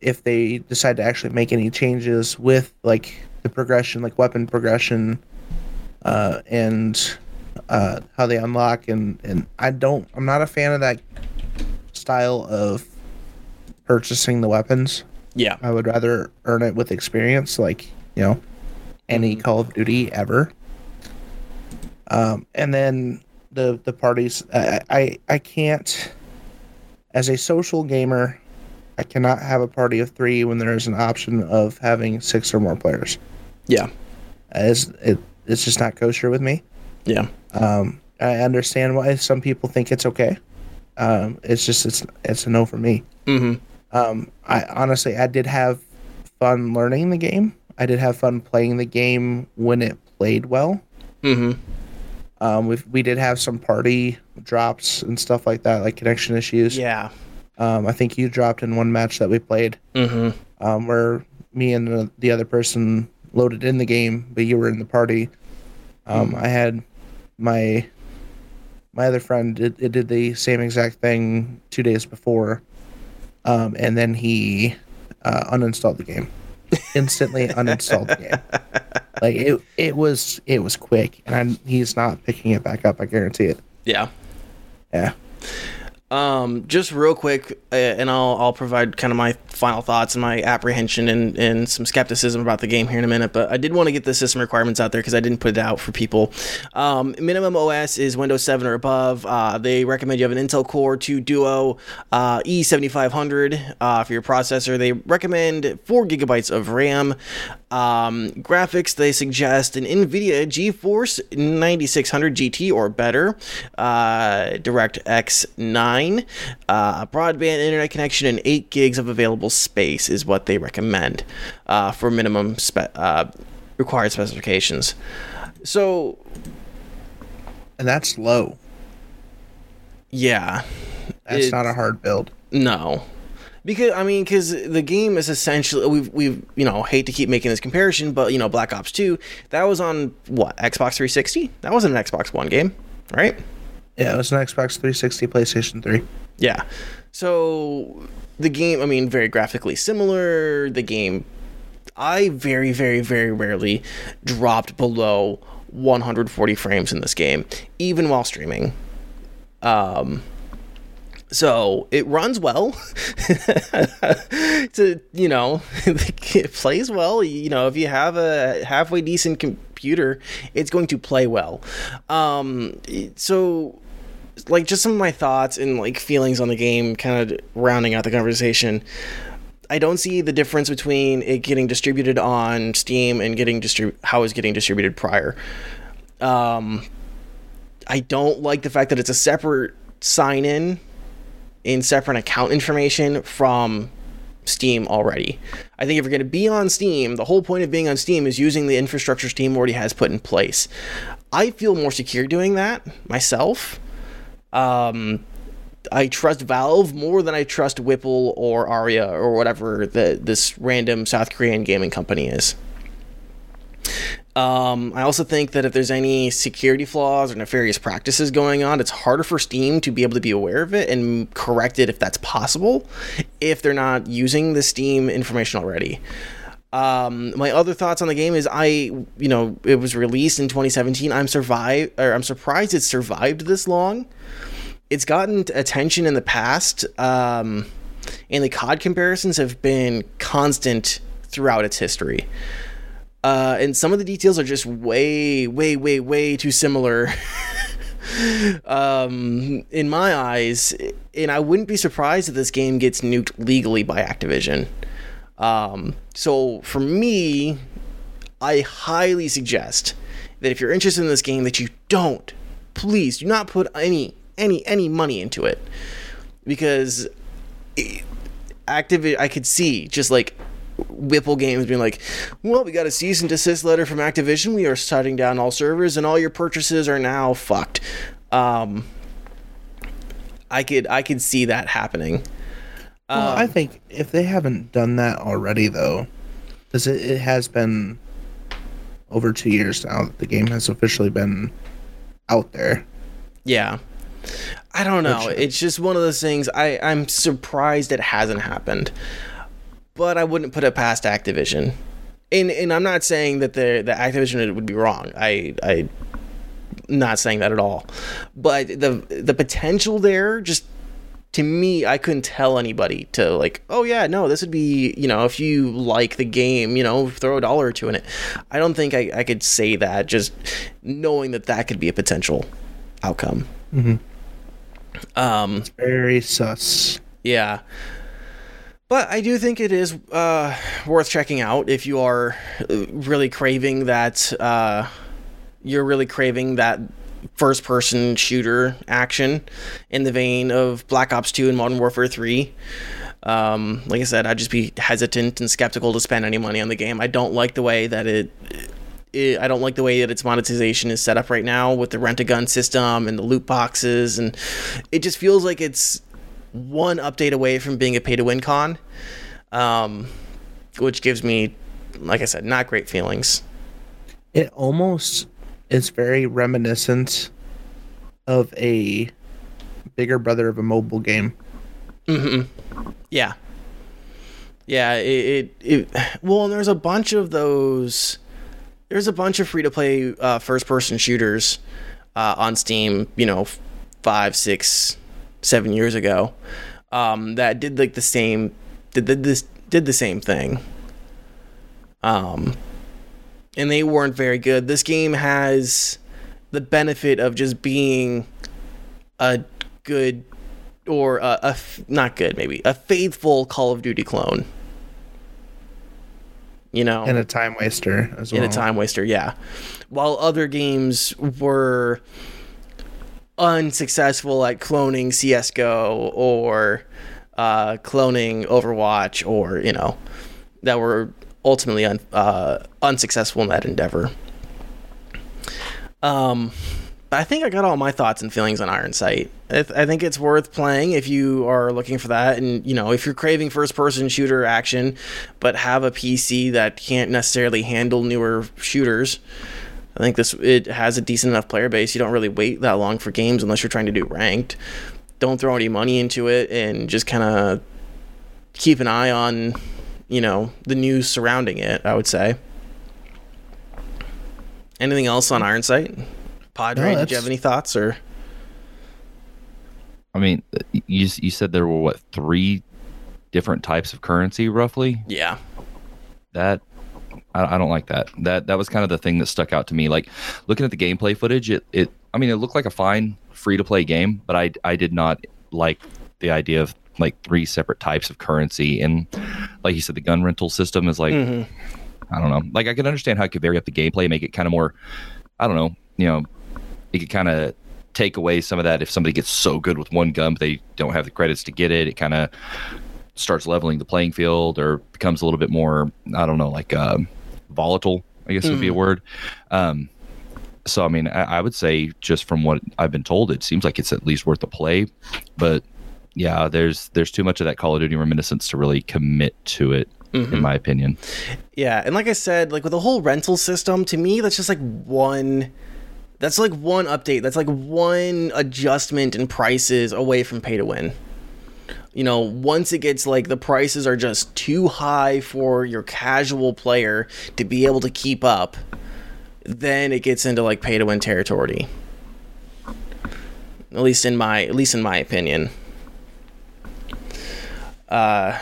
if they decide to actually make any changes with like the progression, like weapon progression, uh, and uh, how they unlock. And and I don't, I'm not a fan of that style of purchasing the weapons. yeah I would rather earn it with experience, like you know, any Call of Duty ever. Um, and then the the parties, I, I I can't, as a social gamer, I cannot have a party of three when there is an option of having six or more players. yeah As it it's just not kosher with me. yeah Um, I understand why some people think it's okay. Um, it's just it's it's a no for me. mm-hmm Um, I honestly, I did have fun learning the game. I did have fun playing the game when it played well. mm-hmm Um, we we did have some party drops and stuff like that, like connection issues. yeah Um, I think you dropped in one match that we played, mm-hmm um, where me and the, the other person loaded in the game, but you were in the party. Um, I had my my other friend did, it did the same exact thing two days before, um, and then he uh, uninstalled the game. Instantly uninstalled the game. Like it, it was it was quick, and I, he's not picking it back up. I guarantee it. yeah Yeah. Um, just real quick, uh, and I'll I'll provide kind of my final thoughts and my apprehension and, and some skepticism about the game here in a minute. But I did want to get the system requirements out there because I didn't put it out for people. Um, minimum OS is Windows 7 or above. Uh, they recommend you have an Intel Core 2 Duo uh, E7500 uh, for your processor. They recommend four gigabytes of RAM. Um, graphics, they suggest an NVIDIA GeForce 9600 GT or better, uh, DirectX 9, uh, a broadband internet connection, and 8 gigs of available space is what they recommend uh, for minimum spe- uh, required specifications. So, And that's low. yeah. That's not a hard build. No, because I mean, because the game is essentially we've we've you know hate to keep making this comparison, but you know Black Ops Two that was on what Xbox 360. That wasn't an Xbox One game, right? Yeah, it was an Xbox 360, PlayStation 3. Yeah. So the game, I mean, very graphically similar. The game, I very very very rarely dropped below 140 frames in this game, even while streaming. Um, so it runs well. to you know, it plays well. You know, if you have a halfway decent computer, it's going to play well. Um, so like just some of my thoughts and like feelings on the game, kind of rounding out the conversation. I don't see the difference between it getting distributed on Steam and getting distrib- how it's getting distributed prior. Um, I don't like the fact that it's a separate sign in in separate account information from Steam already. I think if you're going to be on Steam, the whole point of being on Steam is using the infrastructure Steam already has put in place. I feel more secure doing that myself. Um, I trust Valve more than I trust Wiple or Aeria or whatever the this random South Korean gaming company is. Um, I also think that if there's any security flaws or nefarious practices going on, it's harder for Steam to be able to be aware of it and correct it if that's possible, if they're not using the Steam information already. Um, my other thoughts on the game is I, you know, it was released in 2017. I'm survive or I'm surprised it survived this long. It's gotten attention in the past, um, and the COD comparisons have been constant throughout its history. Uh, and some of the details are just way, way, way, way too similar. um, in my eyes, and I wouldn't be surprised if this game gets nuked legally by Activision. Um, so for me, I highly suggest that if you're interested in this game, that you don't, please do not put any any any money into it, because it, Activ I could see just like Wiple Games being like, well, we got a cease and desist letter from Activision. We are shutting down all servers, and all your purchases are now fucked. Um, I could I could see that happening. Well, I think if they haven't done that already, though, because it, it has been over two years now that the game has officially been out there. Yeah. I don't know. Which- it's just one of those things. I, I'm surprised it hasn't happened. But I wouldn't put it past Activision. And and I'm not saying that the the Activision would be wrong. I I not saying that at all. But the the potential there just to me, I couldn't tell anybody to like, oh yeah, no, this would be, you know, if you like the game, you know, throw a dollar or two in it. I don't think I, I could say that just knowing that that could be a potential outcome. Um, Very sus. yeah. But I do think it is uh, worth checking out if you are uh, really craving that. Uh, you're really craving that first person shooter action in the vein of Black Ops 2 and Modern Warfare 3. Um, like I said, I'd just be hesitant and skeptical to spend any money on the game. I don't like the way that it. it I don't like the way that its monetization is set up right now with the rent a gun system and the loot boxes, and it just feels like it's one update away from being a pay to win con, um, which gives me, like I said, not great feelings. It almost is very reminiscent of a bigger brother of a mobile game. Mm-hmm. Yeah. Yeah, it, it, it well, and there's a bunch of those. There's a bunch of free to play uh, first person shooters uh, on Steam. You know, five, six, seven years ago, um, that did like the same. Did, did this did the same thing. Um, and they weren't very good. This game has the benefit of just being a good or a, a not good maybe a faithful Call of Duty clone. You know, And a time waster as well. in a time waster, yeah. While other games were unsuccessful at cloning CS:GO or uh, cloning Overwatch, or you know, that were ultimately un- uh, unsuccessful in that endeavor. Um, I think I got all my thoughts and feelings on Iron Sight. I, th- I think it's worth playing if you are looking for that, and you know if you're craving first-person shooter action, but have a PC that can't necessarily handle newer shooters. I think this it has a decent enough player base. You don't really wait that long for games unless you're trying to do ranked. Don't throw any money into it, and just kind of keep an eye on, you know, the news surrounding it. I would say. Anything else on Iron Sight? Padre, No, did you have any thoughts or? I mean, uh, you you said there were what three different types of currency roughly? Yeah. That I, I don't like that. That that was kind of the thing that stuck out to me. Like looking at the gameplay footage, it it I mean, it looked like a fine free to play game, but I I did not like the idea of like three separate types of currency and like you said the gun rental system is like I don't know. Like I can understand how it could vary up the gameplay, make it kind of more I don't know, you know, it could kind of take away some of that if somebody gets so good with one gun but they don't have the credits to get it it kind of starts leveling the playing field or becomes a little bit more i don't know like um, volatile i guess would be a word. Um, so i mean I, I would say just from what i've been told it seems like it's at least worth a play. But yeah there's there's too much of that call of duty reminiscence to really commit to it in my opinion. Yeah, and like I said, like with the whole rental system, to me that's just like one that's like one update. That's like one adjustment in prices away from pay to win. You know, once it gets like the prices are just too high for your casual player to be able to keep up, then it gets into like pay to win territory. At least in my at least in my opinion. Uh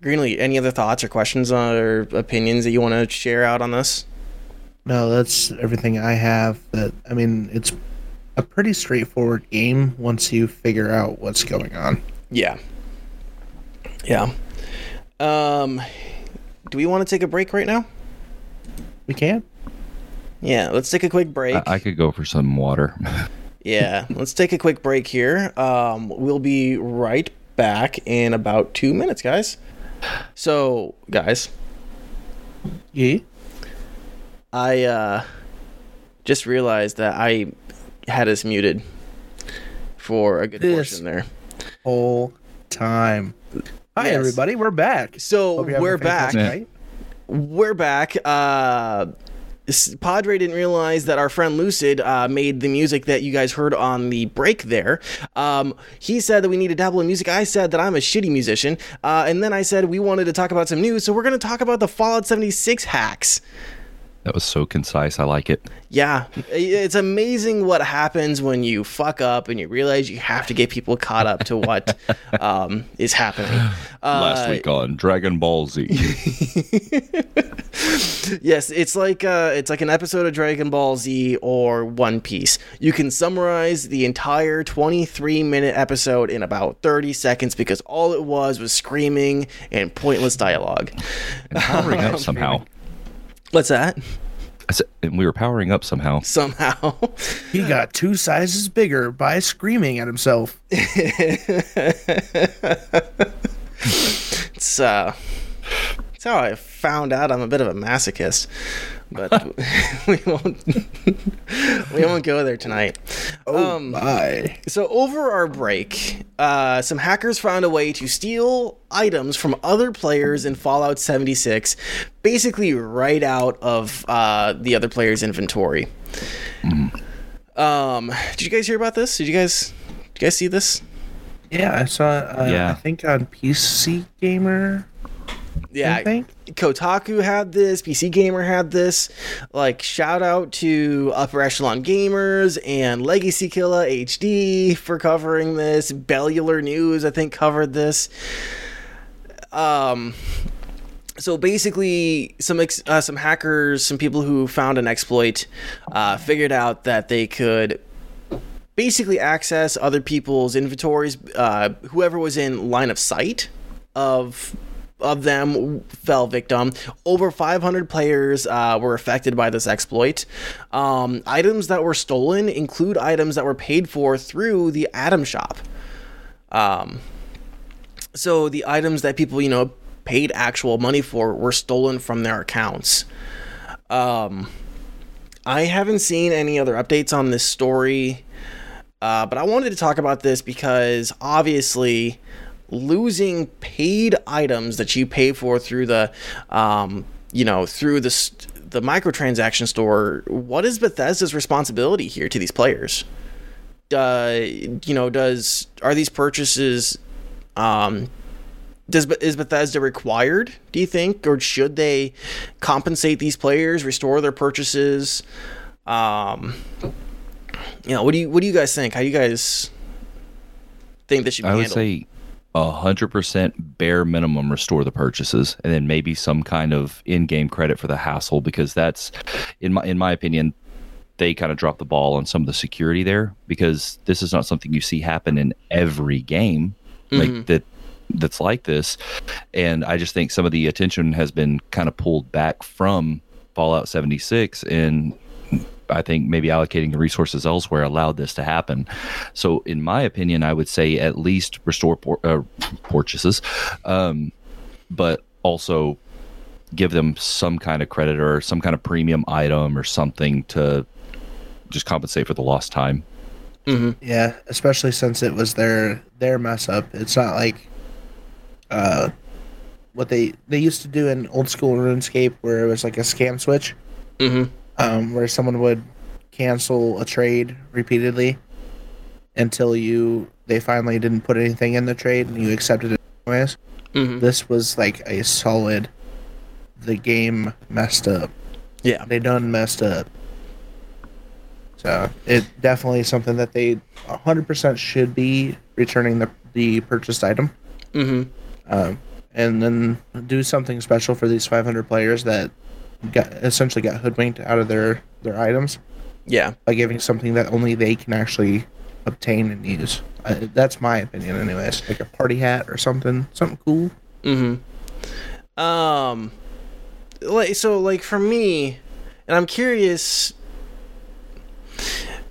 Greenlee, any other thoughts or questions or opinions that you want to share out on this? No, that's everything I have. That I mean, it's a pretty straightforward game once you figure out what's going on. Yeah. Yeah. Um do we want to take a break right now? We can. Yeah, let's take a quick break. I, I could go for some water yeah, let's take a quick break here. Um we'll be right back in about 2 minutes, guys. So, guys, Yeah. I uh just realized that I had us muted for a good This- portion there. Whole time. Hi Yes. everybody, we're back. So Hope you're having we're back. night. We're back. Uh, Padre didn't realize that our friend Lucid uh, made the music that you guys heard on the break there. Um, he said that we need to dabble in music. I said that I'm a shitty musician. Uh, and then I said we wanted to talk about some news. So we're going to talk about the Fallout 76 hacks. That was so concise i like it Yeah, it's amazing what happens when you fuck up and you realize you have to get people caught up to what um, is happening. last Uh, week on dragon ball z Yes, it's like uh, it's like an episode of Dragon Ball Z or One Piece. You can summarize the entire 23 minute episode in about 30 seconds because all it was was screaming and pointless dialogue. and powering up somehow What's that? I said, and we were powering up somehow Somehow. He got two sizes bigger by screaming at himself. It's uh, it's how I found out I'm a bit of a masochist, but we won't we won't go there tonight. Oh Um, my. So over our break, uh, some hackers found a way to steal items from other players in Fallout 76, basically right out of uh, the other player's inventory. Um, did you guys hear about this? Did you guys, did you guys see this? Yeah, I saw. Uh, Yeah. I think on PC Gamer. Yeah, I think. Kotaku had this, PC Gamer had this. Like, shout out to Upper Echelon Gamers and Legacy Killa HD for covering this. Bellular News, I think, covered this. Um, so basically, some ex- uh, some hackers, some people who found an exploit, uh, figured out that they could basically access other people's inventories. Uh, whoever was in line of sight of of them fell victim. Over 500 players uh, were affected by this exploit. Um, items that were stolen include items that were paid for through the Atom Shop. Um, so the items that people, you know, paid actual money for were stolen from their accounts. Um, I haven't seen any other updates on this story, uh, but I wanted to talk about this because obviously losing paid items that you pay for through the, um, you know, through the the microtransaction store. What is Bethesda's responsibility here to these players? Uh, you know, does are these purchases um, does is Bethesda required? Do you think, or should they compensate these players, restore their purchases? Um, you know, what do you what do you guys think? How do you guys think this should be I would handled? say a hundred percent bare minimum restore the purchases, and then maybe some kind of in-game credit for the hassle because that's, in my in my opinion, they kind of dropped the ball on some of the security there because this is not something you see happen in every game like mm-hmm. that that's like this, and I just think some of the attention has been kind of pulled back from Fallout 76 and I think maybe allocating the resources elsewhere allowed this to happen. So, in my opinion, I would say at least restore por- uh, purchases, um, but also give them some kind of credit or some kind of premium item or something to just compensate for the lost time. Yeah, especially since it was their their mess up. It's not like uh what they they used to do in old school RuneScape where it was like a scam switch. Mhm. Um, where someone would cancel a trade repeatedly until you they finally didn't put anything in the trade and you accepted it anyways. Mhm. This was like a solid the game messed up. Yeah. They done messed up. So it definitely is something that they 100% should be returning the the purchased item, Mhm. um, and then do something special for these 500 players that got essentially got hoodwinked out of their their items Yeah. by giving something that only they can actually obtain and use. Uh, that's my opinion, anyways. Like a party hat or something, something cool. Mm-hmm. Um, like so, like for me, and I'm curious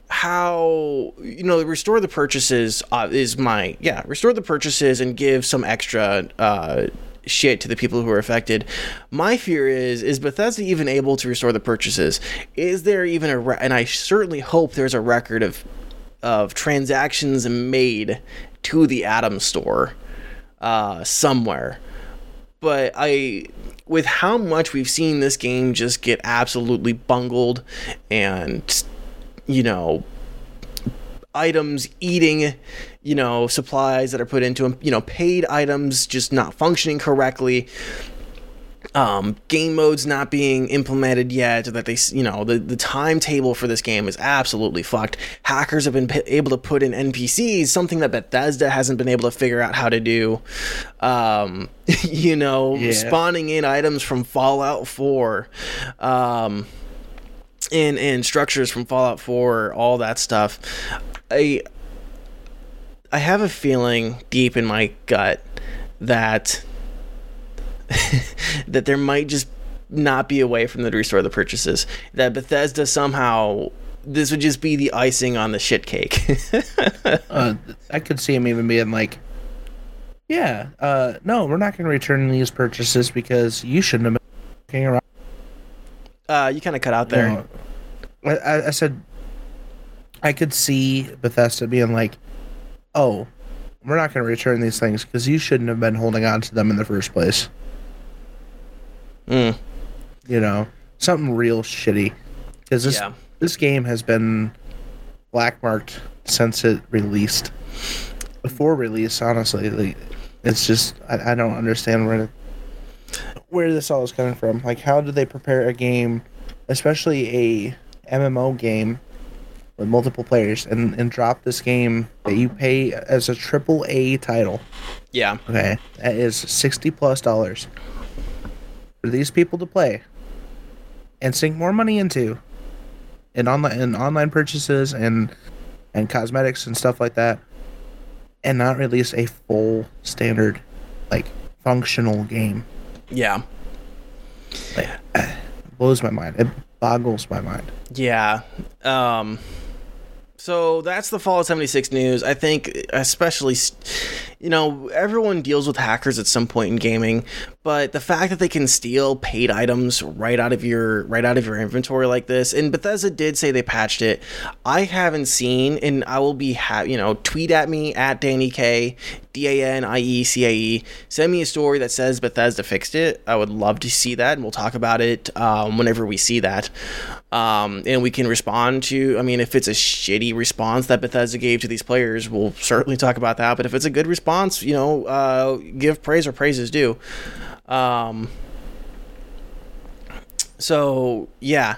how you know restore the purchases uh, is my yeah restore the purchases and give some extra uh shit to the people who are affected. My fear is is bethesda even able to restore the purchases? Is there even a re- and i certainly hope there's a record of of transactions made to the atom store uh somewhere. But I, with how much we've seen this game just get absolutely bungled, and you know, items eating, you know, supplies that are put into them, you know, paid items just not functioning correctly. Um, game modes not being implemented yet, that they, you know, the, the timetable for this game is absolutely fucked. Hackers have been p- able to put in NPCs, something that Bethesda hasn't been able to figure out how to do. Um, you know, Yeah. spawning in items from Fallout 4. Um, and, and structures from Fallout 4, all that stuff. I I have a feeling deep in my gut that that there might just not be a way from them to restore the purchases. That Bethesda somehow this would just be the icing on the shit cake. Uh, I could see him even being like, "Yeah, uh, no, we're not going to return these purchases because you shouldn't have been around." uh, you kind of cut out there. No. I, I said I could see Bethesda being like, "Oh, we're not going to return these things because you shouldn't have been holding on to them in the first place." Mm, You know, something real shitty. Because this Yeah. this game has been black marked since it released. Before release, honestly, like, it's just I, I don't understand where where this all is coming from. Like, how do they prepare a game, especially a MMO game with multiple players, and and drop this game that you pay as a triple A title? yeah. Okay, that is sixty plus dollars for these people to play and sink more money into in online in online purchases and and cosmetics and stuff like that, and not release a full standard like functional game. Yeah. Like, blows my mind. It boggles my mind. Yeah. Um so that's the Fallout 76 news. I think especially you know, everyone deals with hackers at some point in gaming, but the fact that they can steal paid items right out of your right out of your inventory like this, and Bethesda did say they patched it. I haven't seen, and I will be ha- you know, tweet at me at Danny K, D A N I E C A E. Send me a story that says Bethesda fixed it. I would love to see that, and we'll talk about it um, whenever we see that. Um, and we can respond to. I mean, if it's a shitty response that Bethesda gave to these players, we'll certainly talk about that. But if it's a good response, you know, uh, give praise where praise is due. Um, so yeah,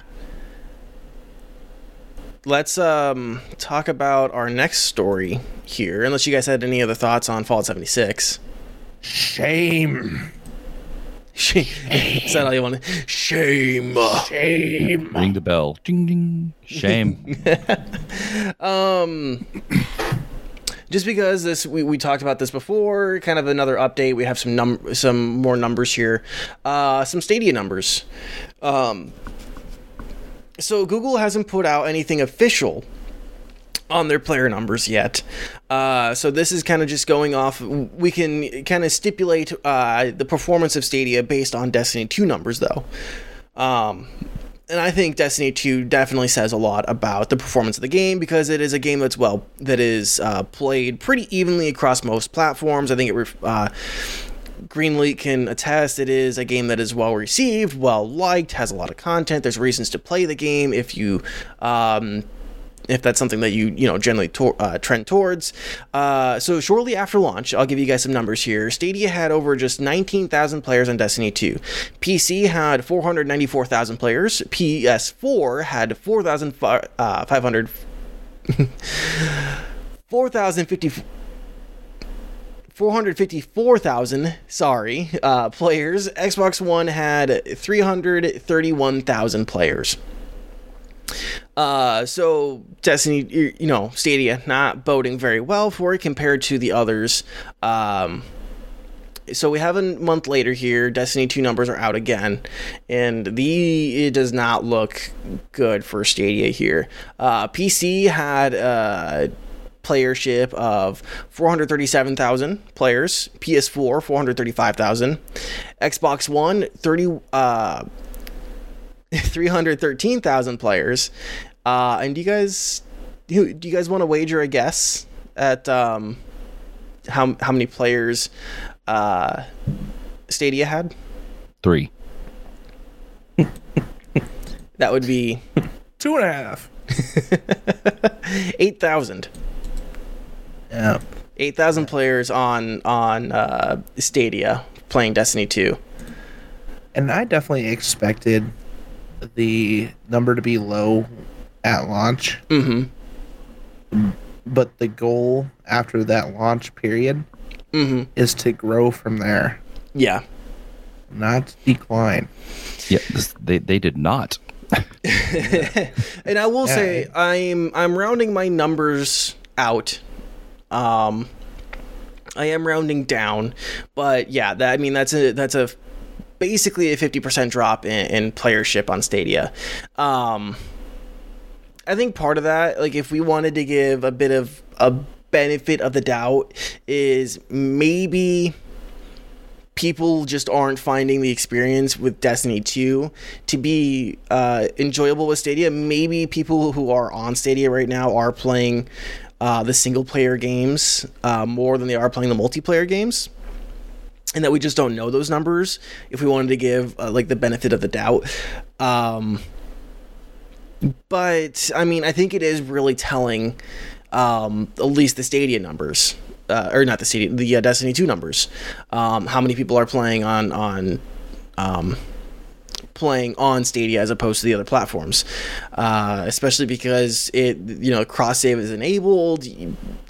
let's um talk about our next story here. Unless you guys had any other thoughts on Fallout 76. Shame. Shame. Is that all you want? Shame. Shame. Ring the bell. Ding ding. Shame. Um, just because this we, we talked about this before, kind of another update. We have some num some more numbers here, uh, some Stadia numbers. Um, so Google hasn't put out anything official on their player numbers yet. Uh, so this is kind of just going off. We can kind of stipulate uh, the performance of Stadia based on Destiny 2 numbers, though. Um, and I think Destiny 2 definitely says a lot about the performance of the game because it is a game that's well that is uh, played pretty evenly across most platforms. I think it. Ref- uh, Greenleak can attest it is a game that is well received, well liked, has a lot of content. There's reasons to play the game if you um, if that's something that you you know generally to- uh, trend towards. Uh, so shortly after launch, I'll give you guys some numbers here. Stadia had over just 19,000 players on Destiny 2. PC had 494,000 players. PS4 had 4,500. 4,050. 454,000, sorry, uh, players. Xbox One had 331,000 players. Uh, so Destiny, you know, Stadia not boding very well for it compared to the others. Um, so we have a month later here. Destiny two numbers are out again, and the it does not look good for Stadia here. Uh, PC had uh, playership of 437,000 players. PS4 435,000. Xbox One 30 uh 313,000 players. Uh, and do you guys do you guys want to wager a guess at um, how how many players uh, Stadia had? Three. That would be Two and a half. 8,000. Yeah. 8,000 players on on uh, Stadia playing Destiny 2. And I definitely expected the number to be low at launch, Mhm. but the goal after that launch period Mhm. is to grow from there, Yeah. not decline. Yeah, this, they they did not. and I will Yeah. say I'm I'm rounding my numbers out. Um I am rounding down, but yeah, that I mean that's a that's a basically a 50% drop in, in playership on Stadia. Um I think part of that, like if we wanted to give a bit of a benefit of the doubt is maybe people just aren't finding the experience with Destiny 2 to be uh, enjoyable with Stadia. Maybe people who are on Stadia right now are playing uh, the single player games uh, more than they are playing the multiplayer games. And that we just don't know those numbers if we wanted to give uh, like the benefit of the doubt. Um, but I mean, I think it is really telling, um, at least the Stadia numbers, uh, or not the Stadia, the uh, Destiny two numbers. Um, how many people are playing on on um, playing on Stadia as opposed to the other platforms, uh, especially because it you know cross save is enabled.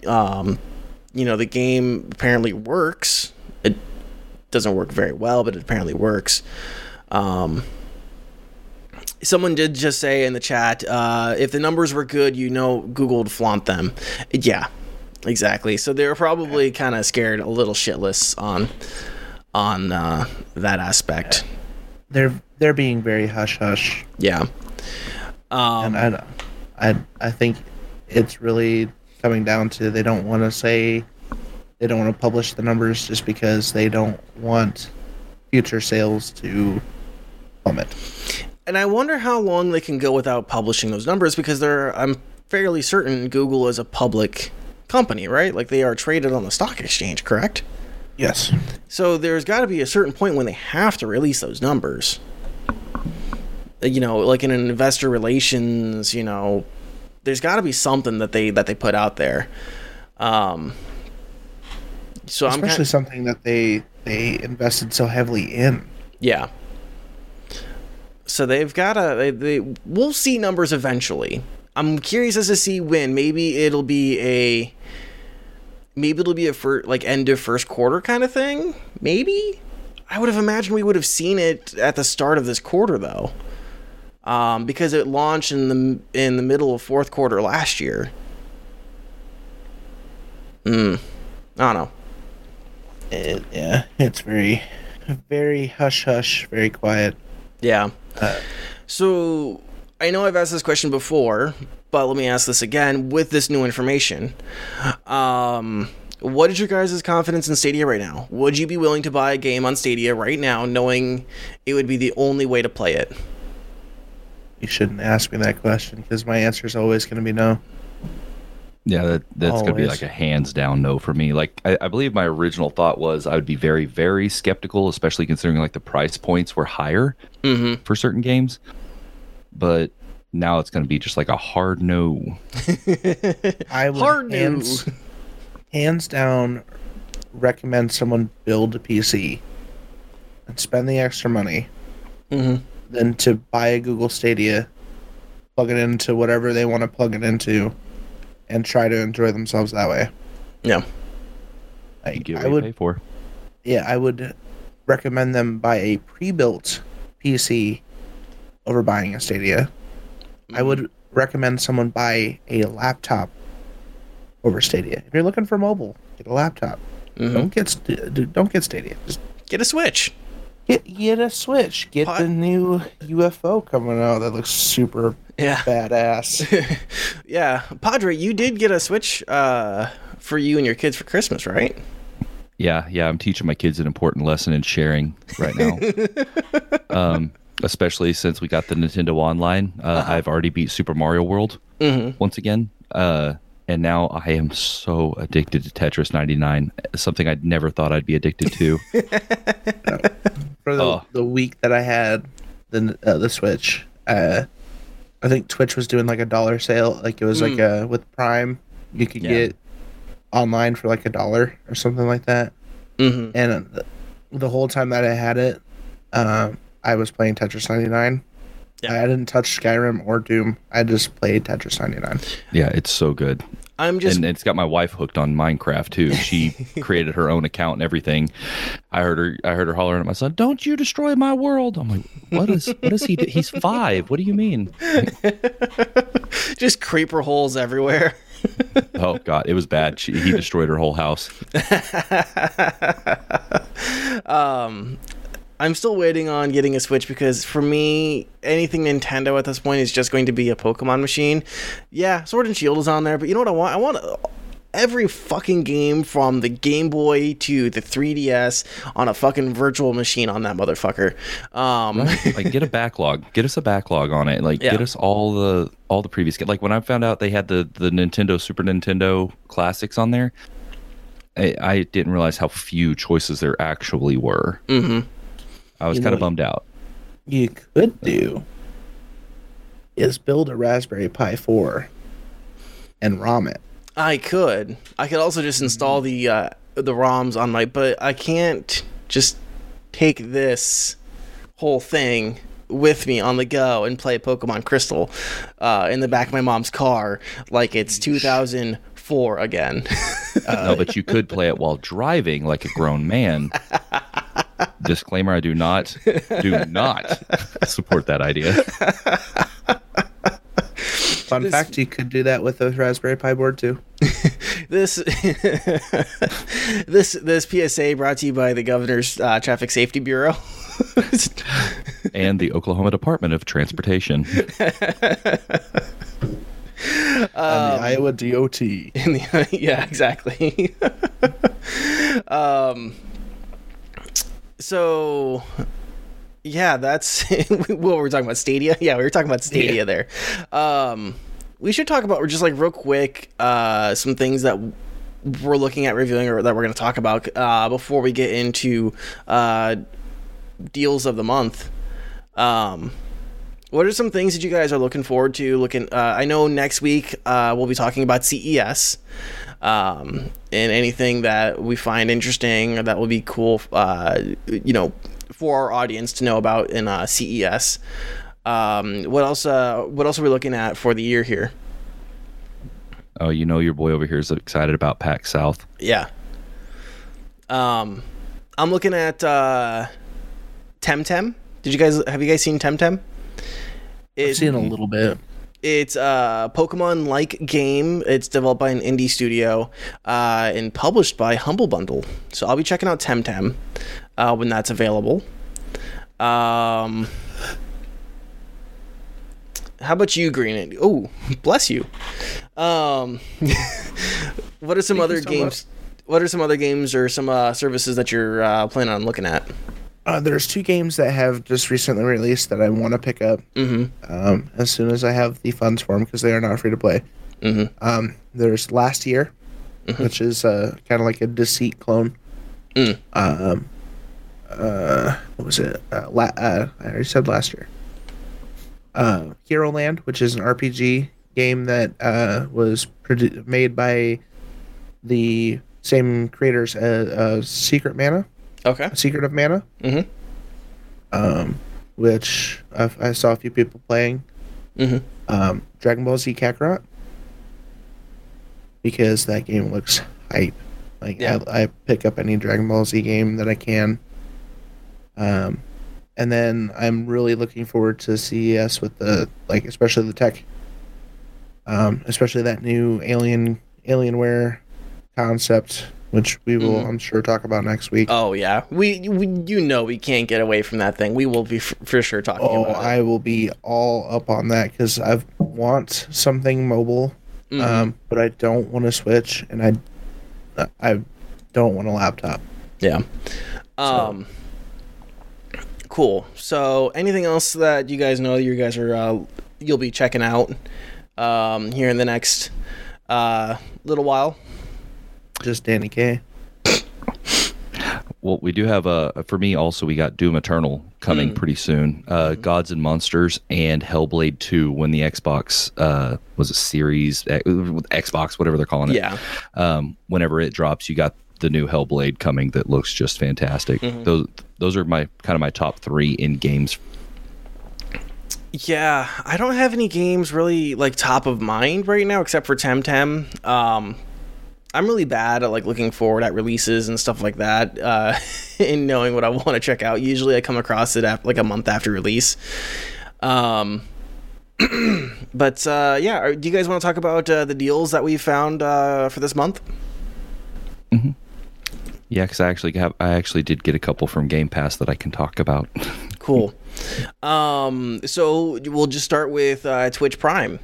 Um, you know the game apparently works. It doesn't work very well, but it apparently works. Um, someone did just say in the chat uh, if the numbers were good you know google would flaunt them yeah exactly so they were probably kind of scared a little shitless on on uh, that aspect They're they're being very hush hush, yeah um, and I, I I think it's really coming down to they don't want to say they don't want to publish the numbers just because they don't want future sales to plummet. and i wonder how long they can go without publishing those numbers because they're i'm fairly certain google is a public company right like they are traded on the stock exchange correct Yes. So there's got to be a certain point when they have to release those numbers. You know, like in an investor relations, you know, there's got to be something that they that they put out there. Um, so I'm Especially kind something that they they invested so heavily in. yeah. So they've got to they, they we'll see numbers eventually. I'm curious as to see when. Maybe it'll be a maybe it'll be a fir- like end of first quarter kind of thing. Maybe I would have imagined we would have seen it at the start of this quarter though, um, because it launched in the in the middle of fourth quarter last year. Hmm. I don't know. It, yeah, it's very, very hush hush, very quiet. Yeah. Uh, So I know I've asked this question before, but let me ask this again with this new information. Um, what is your guys' confidence in Stadia right now? Would you be willing to buy a game on Stadia right now, knowing it would be the only way to play it? You shouldn't ask me that question because my answer is always going to be no. Yeah, that, that's gonna be like a hands down no for me. Like I, I believe my original thought was I would be very, very skeptical, especially considering like the price points were higher Mm-hmm. for certain games. But now it's gonna be just like a hard no. I would Hard no. hands, hands down recommend someone build a PC and spend the extra money Mm-hmm. Than to buy a Google Stadia, plug it into whatever they want to plug it into, and try to enjoy themselves that way. Yeah. You get what I you would pay for. yeah, I would recommend them buy a pre-built PC over buying a Stadia. I would recommend someone buy a laptop over Stadia. If you're looking for mobile, get a laptop. Mhm. Don't get don't get Stadia. Just Get a Switch. Get get a Switch. Get Pot- the new UFO coming out that looks super Yeah. badass. yeah. Padre, you did get a Switch uh, for you and your kids for Christmas, right? Yeah, yeah. I'm teaching my kids an important lesson in sharing right now. um, especially since we got the Nintendo Online. Uh, I've already beat Super Mario World once again. Uh, and now I am so addicted to Tetris 99, something I'd never thought I'd be addicted to. For the, Oh. the week that I had the uh, the Switch, uh, I think Twitch was doing like a dollar sale. Like it was like uh with Prime, you could Yeah. get online for like a dollar or something like that. Mm-hmm. And uh, the, the whole time that I had it, um, I was playing Tetris 99. Yeah. I didn't touch Skyrim or Doom. I just played Tetris 99. yeah, it's so good. I'm just and it's got my wife hooked on Minecraft too. She created her own account and everything. I heard her. I heard her hollering at my son, "Don't you destroy my world!" I'm like, "What is? What is he? Do? He's five. What do you mean?" just creeper holes everywhere. Oh God, it was bad. She, he destroyed her whole house. um, I'm still waiting on getting a Switch because for me, anything Nintendo at this point is just going to be a Pokemon machine. Yeah, Sword and Shield is on there, but you know what I want? I want every fucking game from the Game Boy to the 3DS on a fucking virtual machine on that motherfucker. Um, like get a backlog get us a backlog on it like Yeah. get us all the all the previous like when i found out they had the the nintendo super nintendo classics on there i, I didn't realize how few choices there actually were mhm. I was You kind of bummed out You could do is build a Raspberry Pi 4 and ROM it. I could. I could also just install the uh, the ROMs on my, but I can't just take this whole thing with me on the go and play Pokemon Crystal uh, in the back of my mom's car like it's 2004 again. no but you could play it while driving like a grown man disclaimer i do not do not support that idea Fun fact, you could do that with a Raspberry Pi board too. this this this PSA brought to you by the governor's uh, traffic safety bureau. and the oklahoma department of transportation and the Iowa DOT. in the yeah exactly um so yeah that's what we're talking about stadia yeah we were talking about stadia Yeah. there um we should talk about just like real quick uh some things that we're looking at reviewing or that we're going to talk about uh before we get into uh deals of the month um what are some things that you guys are looking forward to? Looking, uh, I know next week uh, we'll be talking about CES, um, and anything that we find interesting that will be cool, uh, you know, for our audience to know about in uh, CES. Um, what else? Uh, what else are we looking at for the year here? oh you know your boy over here is excited about PAX South Yeah. Um, I'm looking at uh, Temtem. Did you guys have you guys seen Temtem? I've seen a little bit. It's a Pokemon like game. It's developed by an indie studio uh, and published by Humble Bundle. So I'll be checking out Temtem uh, when that's available. Um, how about you, Green? Oh, bless you. Um, what are some other so games? What are some other games or some uh, services that you're uh, planning on looking at? Uh, there's two games that have just recently released that I want to pick up Mm-hmm. um, as soon as I have the funds for them because they are not free to play. Mm-hmm. Um, there's Last Year, which is uh, kind of like a Deceit clone. Mm. Um, uh, what was it? Uh, la- uh, I already said Last Year. Uh, Hero Land, which is an RPG game that uh, was produ- made by the same creators as uh, Secret Mana, Okay. Secret of Mana Mm-hmm. um, which I, I saw a few people playing. Mm-hmm. Um, Dragon Ball Z Kakarot, because that game looks hype. Like Yeah. I, I pick up any Dragon Ball Z game that I can. Um, and then I'm really looking forward to CES with the like, especially the tech. Um, especially that new Alien Alienware concept, which we will, Mhm. I'm sure, talk about next week. Oh yeah, we, we you know we can't get away from that thing. We will be f- for sure talking Oh, I will be all up on that because I want something mobile. Mhm. um, but I don't want to switch, and I, I don't want a laptop. Yeah. Um. Cool. So, anything else that you guys know you guys are uh, you'll be checking out um, here in the next uh, little while? Just Danny K. Well, we do have a for me also. We got Doom Eternal coming Hmm. pretty soon. Uh, Gods and Monsters and Hellblade Two when the Xbox uh, was a Series uh, Xbox, whatever they're calling it. Yeah. Um, whenever it drops, you got the new Hellblade coming that looks just fantastic. Mm-hmm. Those those are my kind of my top three in games. Yeah, I don't have any games really like top of mind right now except for Temtem. Um, I'm really bad at like looking forward at releases and stuff like that, uh, and knowing what I want to check out. Usually, I come across it after, like a month after release. Um, but uh, yeah, are- do you guys want to talk about uh, the deals that we found uh, for this month? Yeah, because I actually have I actually did get a couple from Game Pass that I can talk about. Cool. Um, so we'll just start with uh, Twitch Prime.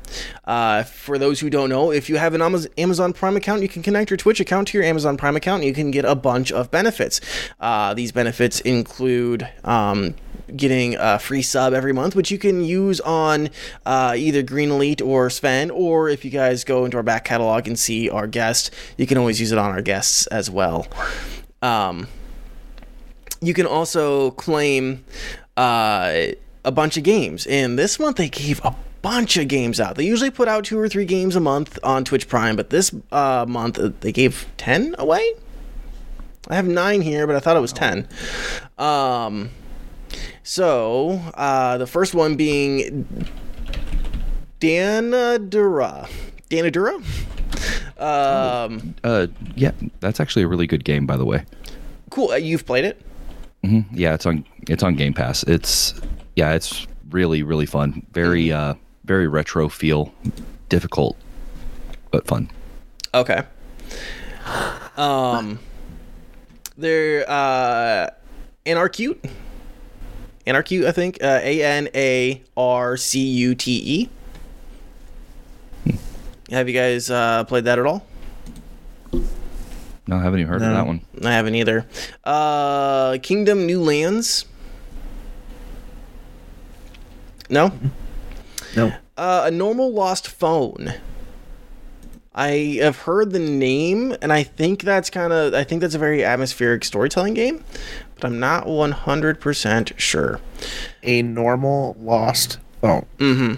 Uh, for those who don't know, if you have an Amazon Prime account, you can connect your Twitch account to your Amazon Prime account and you can get a bunch of benefits. Uh, these benefits include um, getting a free sub every month, which you can use on uh, either Green Elite or Sven, or if you guys go into our back catalog and see our guest, you can always use it on our guests as well. Um, you can also claim uh, a bunch of games. And this month they gave a bunch of games out. They usually put out two or three games a month on Twitch Prime, but this uh, month uh, they gave 10 away? I have nine here, but I thought it was 10. Um, so, uh, the first one being Danadura. Danadura? Um, uh, yeah, that's actually a really good game, by the way. cool. Uh, you've played it? Hmm Yeah, it's on it's on Game Pass. It's yeah, it's really really fun. Very uh very retro feel, difficult but fun. Okay. Um, they're uh, Anarcute. Anarcute, I think. Uh, A N A R C U T E. Have you guys uh, played that at all? No, I haven't even heard of that one. I haven't either. Uh, Kingdom New Lands. No. No. Uh, a normal lost phone. I have heard the name, and I think that's kind of I think that's a very atmospheric storytelling game, but I'm not 100% sure. A normal lost phone. Mm-hmm.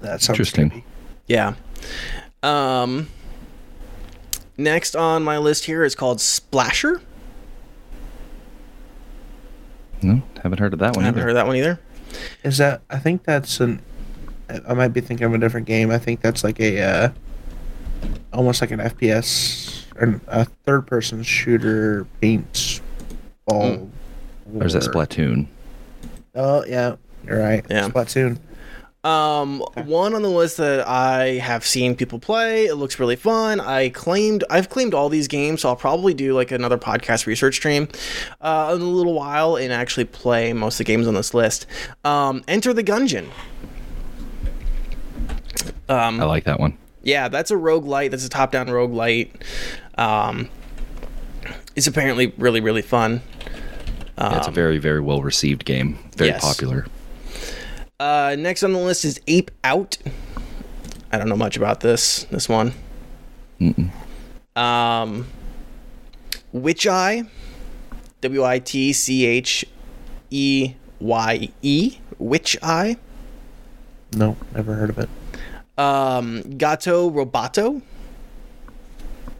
That's Interesting. creepy. Yeah. Um. Next on my list here is called Splasher. No, haven't heard of that I one haven't either. heard that one either. Is that? I think that's an. I might be thinking of a different game. I think that's like a, uh, almost like an FPS or a third-person shooter paint ball. Or is that Splatoon? Oh yeah, you're right. Yeah. Splatoon. Um, one on the list that I have seen people play. It looks really fun. I claimed I've claimed all these games, so I'll probably do like another podcast research stream uh, in a little while and actually play most of the games on this list. Um, Enter the Gungeon. Um, I like that one. yeah, that's a roguelite. That's a top-down roguelite. Um, it's apparently really really fun. Yeah, it's a very, very well received game. Very Um, yes. popular. Uh, next on the list is Ape Out. I don't know much about this this one. Um, Witch Eye, W I T C H E Y E, Witch Eye. No, never heard of it. Um, Gato Roboto.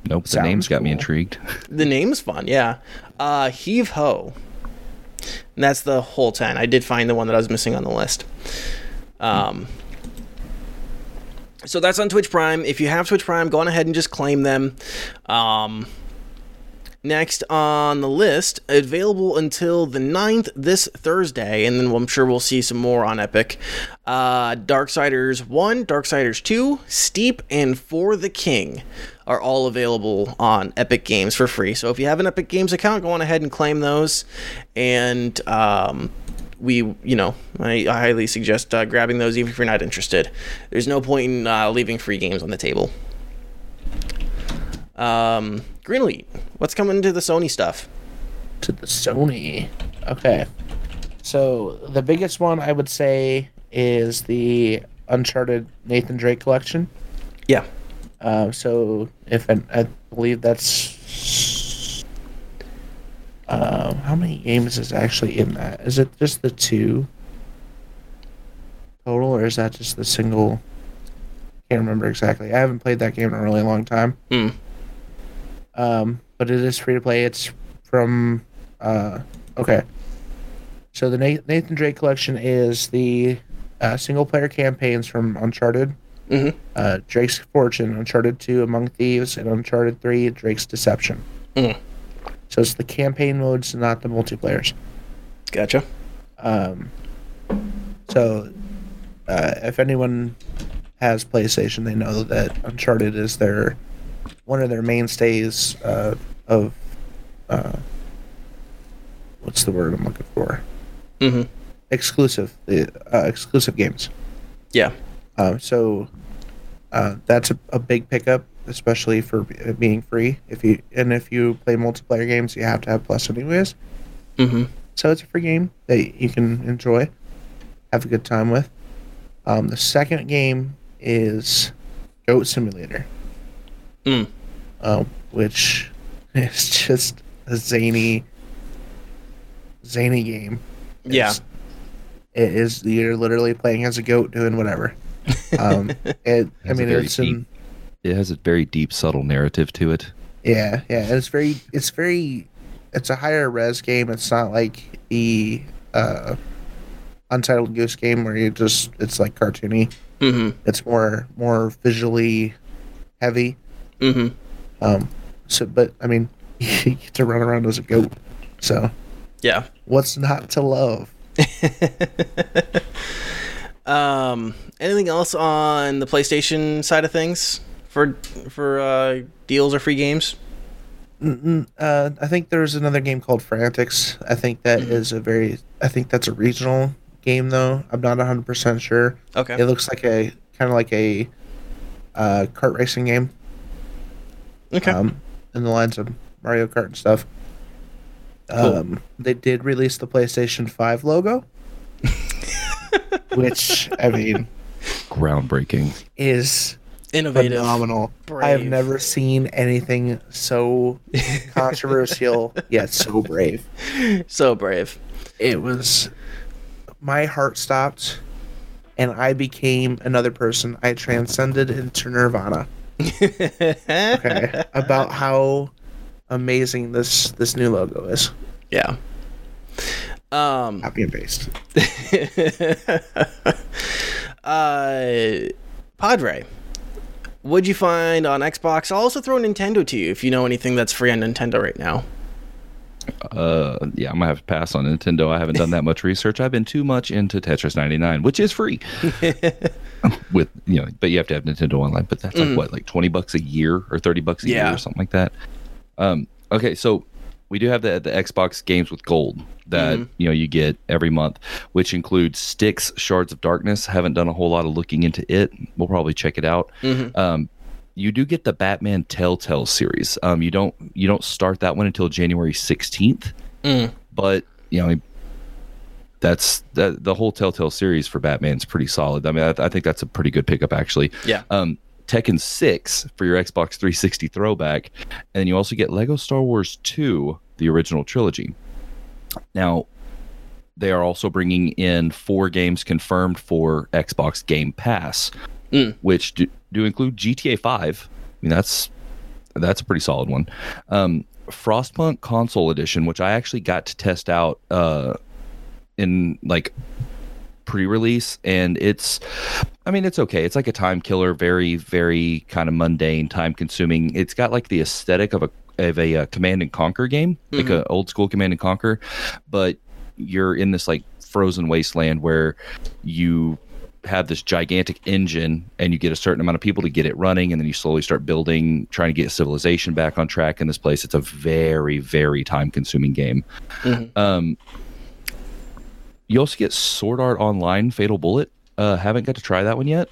Nope, the Sounds name's got me intrigued. The name's fun, yeah. Uh, Heave Ho. And that's the whole 10. I did find the one that I was missing on the list. Um, so that's on Twitch Prime. If you have Twitch Prime, go on ahead and just claim them. Um, next on the list, available until the 9th this Thursday, and then I'm sure we'll see some more on Epic. Uh, Darksiders 1, Darksiders 2, Steep, and For the King are all available on Epic Games for free. So if you have an Epic Games account, go on ahead and claim those. And um, we, you know, I, I highly suggest uh, grabbing those even if you're not interested. There's no point in uh, leaving free games on the table. Um, Greenleaf, what's coming to the Sony stuff? To the Sony. Okay. So the biggest one I would say is the Uncharted Nathan Drake collection. Yeah. Um, so if I, I believe that's um, how many games is actually in that? Is it just the two total, or is that just the single? Can't remember exactly. I haven't played that game in a really long time. Hmm. Um, but it is free to play. It's from uh, okay. So the Nathan Drake collection is the uh, single player campaigns from Uncharted Mm-hmm. uh, Drake's Fortune, Uncharted 2, Among Thieves, and Uncharted 3, Drake's Deception. Mm. So it's the campaign modes, not the multiplayers. Gotcha. Um, so uh, if anyone has PlayStation, they know that Uncharted is their one of their mainstays uh, of uh, what's the word I'm looking for? Mm-hmm. Exclusive, the uh, exclusive games. Yeah. Um, so uh, that's a, a big pickup, especially for b- being free. If you and if you play multiplayer games, you have to have Plus anyways. Mm-hmm. So it's a free game that you can enjoy, have a good time with. Um, the second game is Goat Simulator, Mm. um, which is just a zany, zany game. Yeah. It's- you're literally playing as a goat doing whatever. Um, it, I Has a mean, very it's in, deep- It has a very deep, subtle narrative to it. yeah, yeah. It's very, it's very, it's a higher res game. It's not like the uh, Untitled Goose game where you just it's like cartoony. Mm-hmm. It's more more visually heavy. Mm-hmm. Um, so, but I mean, you get to run around as a goat. So, Yeah. what's not to love? Um, anything else on the PlayStation side of things for for uh, deals or free games? Uh, I think there's another game called Frantics. I think that is a very. I think that's a regional game though. I'm not 100 percent sure. Okay. It looks like a kind of like a uh, kart racing game. Okay. Um, in the lines of Mario Kart and stuff. Cool. Um, they did release the PlayStation 5 logo, which I mean Groundbreaking. is Innovative. phenomenal. I have never seen anything so controversial yet so brave. So brave. It was my heart stopped and I became another person. I transcended into nirvana. Okay. About how amazing this this new logo is. Yeah. Um. Copy and paste. uh, Padre, what'd you find on Xbox? I'll also throw Nintendo to you if you know anything that's free on Nintendo right now. Uh, yeah, I'm gonna have to pass on Nintendo. I haven't done that much research. I've been too much into Tetris 99, which is free. With you know, but you have to have Nintendo Online. But that's like what, like 20 bucks a year or 30 bucks a Yeah. year or something like that. Um, okay, so we do have the the Xbox games with gold that you know you get every month, which includes Styx, Shards of Darkness. Haven't done a whole lot of looking into it. We'll probably check it out. Um, you do get the Batman Telltale series. Um, you don't you don't start that one until January 16th, but you know that's that the whole Telltale series for Batman's pretty solid. I mean, I, I think that's a pretty good pickup actually. Yeah. Um, Tekken 6 for your Xbox 360 throwback, and then you also get Lego Star Wars 2, the original trilogy. Now, they are also bringing in four games confirmed for Xbox Game Pass, which do, do include GTA 5. I mean, that's that's a pretty solid one. Um, Frostpunk Console Edition, which I actually got to test out uh, in like pre-release and it's i mean it's okay. It's like a time killer very very kind of mundane time consuming it's got like the aesthetic of a of a uh, command and conquer game like an old school command and conquer but you're in this like frozen wasteland where you have this gigantic engine and you get a certain amount of people to get it running and then you slowly start building trying to get civilization back on track in this place. It's a very very time consuming game um you also get Sword Art Online Fatal Bullet. Uh, haven't got to try that one yet.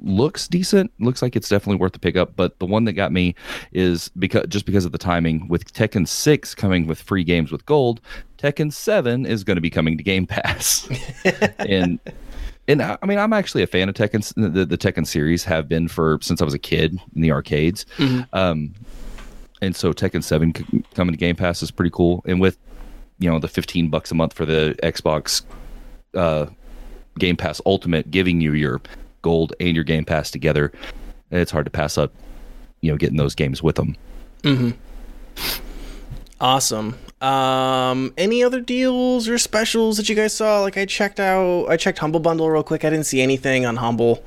Looks decent. Looks like it's definitely worth the pickup. But the one that got me is because just because of the timing. With Tekken Six coming with free games with gold, Tekken Seven is going to be coming to Game Pass. and and I I mean, I'm actually a fan of Tekken. The, the Tekken series have been for since I was a kid in the arcades. Um, and so Tekken Seven c- coming to Game Pass is pretty cool. And with you know the 15 bucks a month for the Xbox uh, Game Pass Ultimate, giving you your gold and your Game Pass together, it's hard to pass up. You know, getting those games with them. Mhm awesome. Um, any other deals or specials that you guys saw? Like I checked out, I checked Humble Bundle real quick. I didn't see anything on Humble.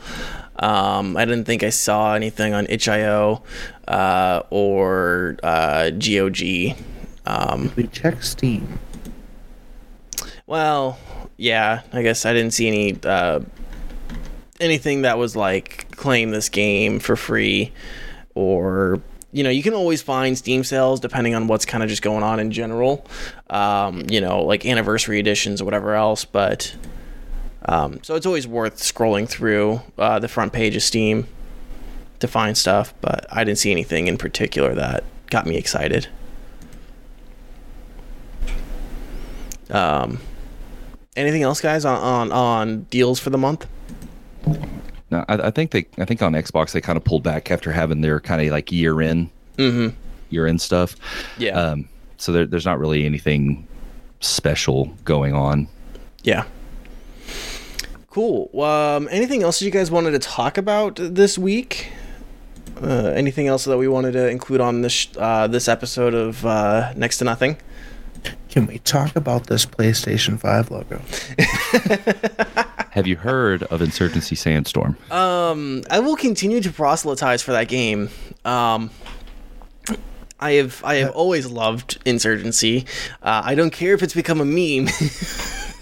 Um, I didn't think I saw anything on itch.io uh, or uh, GOG. Um, We check Steam. well, yeah, I guess I didn't see any uh, anything that was like claim this game for free or you know you can always find steam sales depending on what's kind of just going on in general um, you know like anniversary editions or whatever else but um, so it's always worth scrolling through uh, the front page of steam to find stuff but i didn't see anything in particular that got me excited um, anything else guys on, on on deals for the month Now, I, I think they, I think on Xbox they kind of pulled back after having their kind of like year in, mm-hmm year in stuff. yeah Um, so there, there's not really anything special going on. Yeah. Cool. Um, anything else you guys wanted to talk about this week? Uh, anything else that we wanted to include on this uh, this episode of uh, Next to Nothing? Can we talk about this PlayStation 5 logo? Have you heard of Insurgency Sandstorm? Um, I will continue to proselytize for that game. Um, I have I have always loved Insurgency. Uh, I don't care if it's become a meme.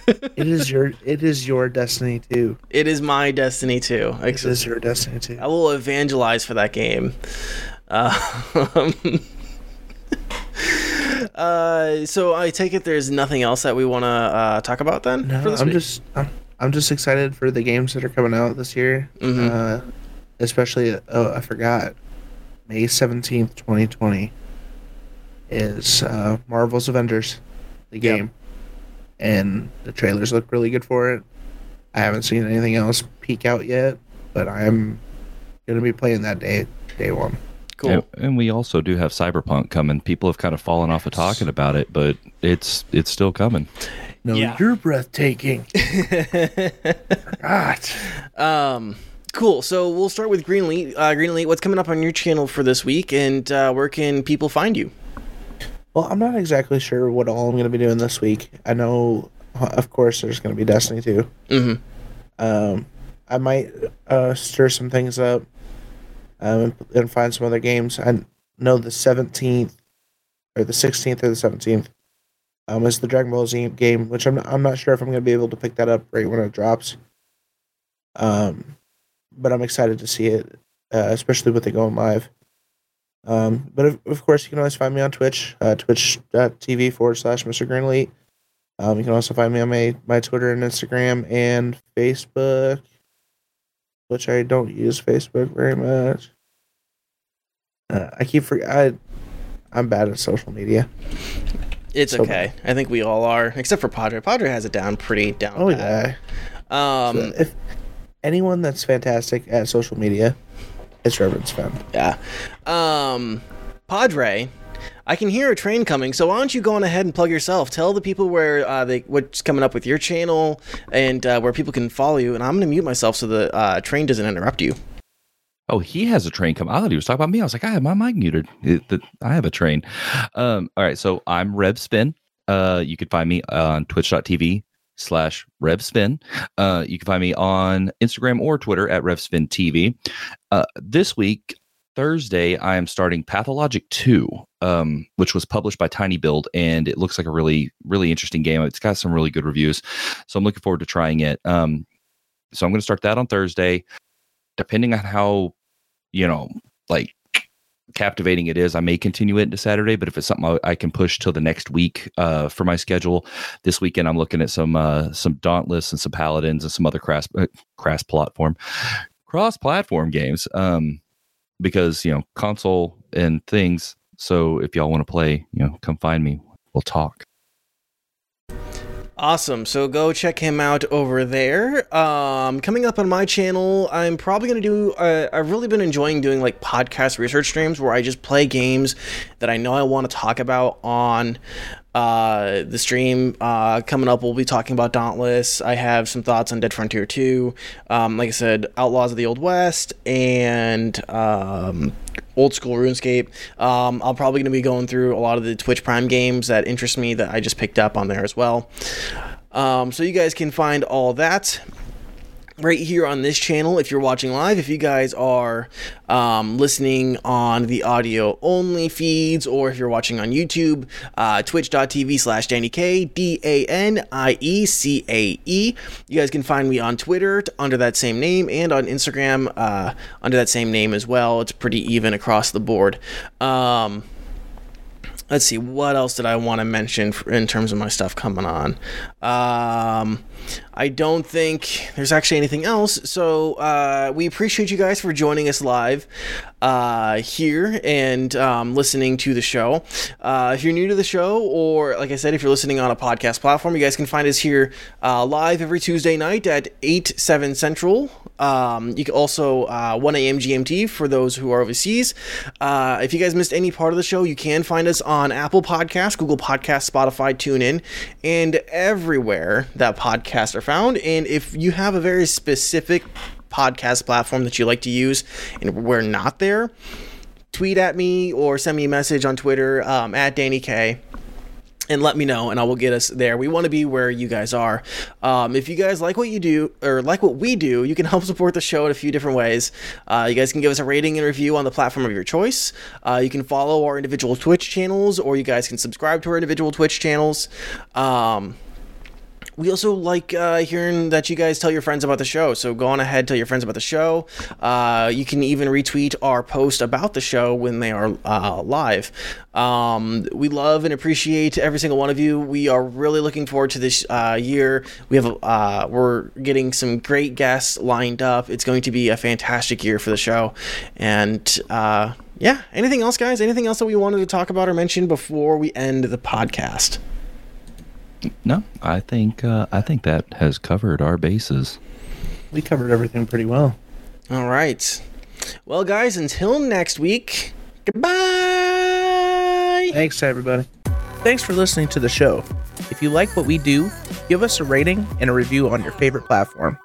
it is your it is your destiny too. it is my destiny too. It is your destiny too. I will evangelize for that game. Um, uh, so I take it there's nothing else that we want to uh, talk about then No, for this I'm week? just I'm, I'm just excited for the games that are coming out this year. Mhm. Uh, especially oh I forgot May seventeenth, twenty twenty is uh, Marvel's Avengers, the Yep. game, and the trailers look really good for it. I haven't seen anything else peek out yet, but I'm gonna be playing that day day one. Cool. And, and we also do have Cyberpunk coming. People have kind of fallen off of talking about it, but it's it's still coming. No, Yeah. you're breathtaking. forgot. Um, cool. So we'll start with Green Elite. Uh, Green Elite, what's coming up on your channel for this week, and uh, where can people find you? Well, I'm not exactly sure what all I'm going to be doing this week. I know, uh, of course, there's going to be Destiny 2. Mm-hmm. Um, I might uh, stir some things up um, and find some other games. I know the 17th or the 16th or the 17th. Um, is the Dragon Ball Z game, which I'm not, I'm not sure if I'm going to be able to pick that up right when it drops. Um, but I'm excited to see it, uh, especially with it going live. Um, but of, of course, you can always find me on Twitch, uh, twitch.tv forward slash Mr. Green Elite. Um, you can also find me on my, my Twitter and Instagram and Facebook, which I don't use Facebook very much. Uh, I keep for I, I'm bad at social media. It's So okay. I think we all are, except for Padre. Padre has it down pretty down. Oh pat. yeah. Um, So if anyone that's fantastic at social media, it's Reverend's fan. Yeah. Um, Padre, I can hear a train coming, so why don't you go on ahead and plug yourself? Tell the people where uh, they what's coming up with your channel and uh, where people can follow you. And I'm going to mute myself so the uh, train doesn't interrupt you. Oh, he has a train coming. I thought he was talking about me. I was like, I have my mic muted. It- the- I have a train. Um, all right, so I'm RevSpin. Uh, you can find me on twitch.tv slash RevSpin. Uh, you can find me on Instagram or Twitter at RevSpinTV. Uh, this week, Thursday, I am starting Pathologic 2, um, which was published by Tiny Build, and it looks like a really, really interesting game. It's got some really good reviews. So I'm looking forward to trying it. Um, so I'm going to start that on Thursday. Depending on how you know, like captivating it is, I may continue it into Saturday. But if it's something I, I can push till the next week uh, for my schedule, this weekend I'm looking at some uh, some Dauntless and some Paladins and some other cross uh, cross platform cross platform games. Um, because you know console and things. So if y'all want to play, you know, come find me. We'll talk. Awesome. So go check him out over there. Um, coming up on my channel, I'm probably going to do. Uh, I've really been enjoying doing like podcast research streams where I just play games that I know I want to talk about on uh, the stream. Uh, coming up, we'll be talking about Dauntless. I have some thoughts on Dead Frontier 2. Um, like I said, Outlaws of the Old West and um, old school RuneScape. Um, I'm probably going to be going through a lot of the Twitch Prime games that interest me that I just picked up on there as well. Um, so you guys can find all that right here on this channel if you're watching live. If you guys are um, listening on the audio only feeds, or if you're watching on YouTube, uh, twitch.tv slash Danny K, D A N I E C A E. You guys can find me on Twitter under that same name and on Instagram uh, under that same name as well. It's pretty even across the board. Um, let's see what else did i want to mention in terms of my stuff coming on? Um, i don't think there's actually anything else so uh, we appreciate you guys for joining us live uh, here and um, listening to the show. Uh, if you're new to the show or like i said if you're listening on a podcast platform you guys can find us here uh, live every tuesday night at 8 7 central um, you can also uh, 1 a.m. GMT for those who are overseas. Uh, if you guys missed any part of the show, you can find us on Apple Podcasts, Google Podcasts, Spotify, TuneIn, and everywhere that podcasts are found. And if you have a very specific podcast platform that you like to use and we're not there, tweet at me or send me a message on Twitter um, at Danny K and let me know and I will get us there. We want to be where you guys are. Um, if you guys like what you do or like what we do, you can help support the show in a few different ways. Uh, you guys can give us a rating and review on the platform of your choice. Uh, you can follow our individual Twitch channels or you guys can subscribe to our individual Twitch channels. Um, we also like uh, hearing that you guys tell your friends about the show. So go on ahead, tell your friends about the show. Uh, you can even retweet our post about the show when they are uh, live. Um, we love and appreciate every single one of you. We are really looking forward to this uh, year. We have uh, we're getting some great guests lined up. It's going to be a fantastic year for the show, and uh, yeah. Anything else, guys? Anything else that we wanted to talk about or mention before we end the podcast? No, I think uh, I think that has covered our bases. We covered everything pretty well. All right. Well, guys, until next week, goodbye. Thanks, everybody. Thanks for listening to the show. If you like what we do, give us a rating and a review on your favorite platform.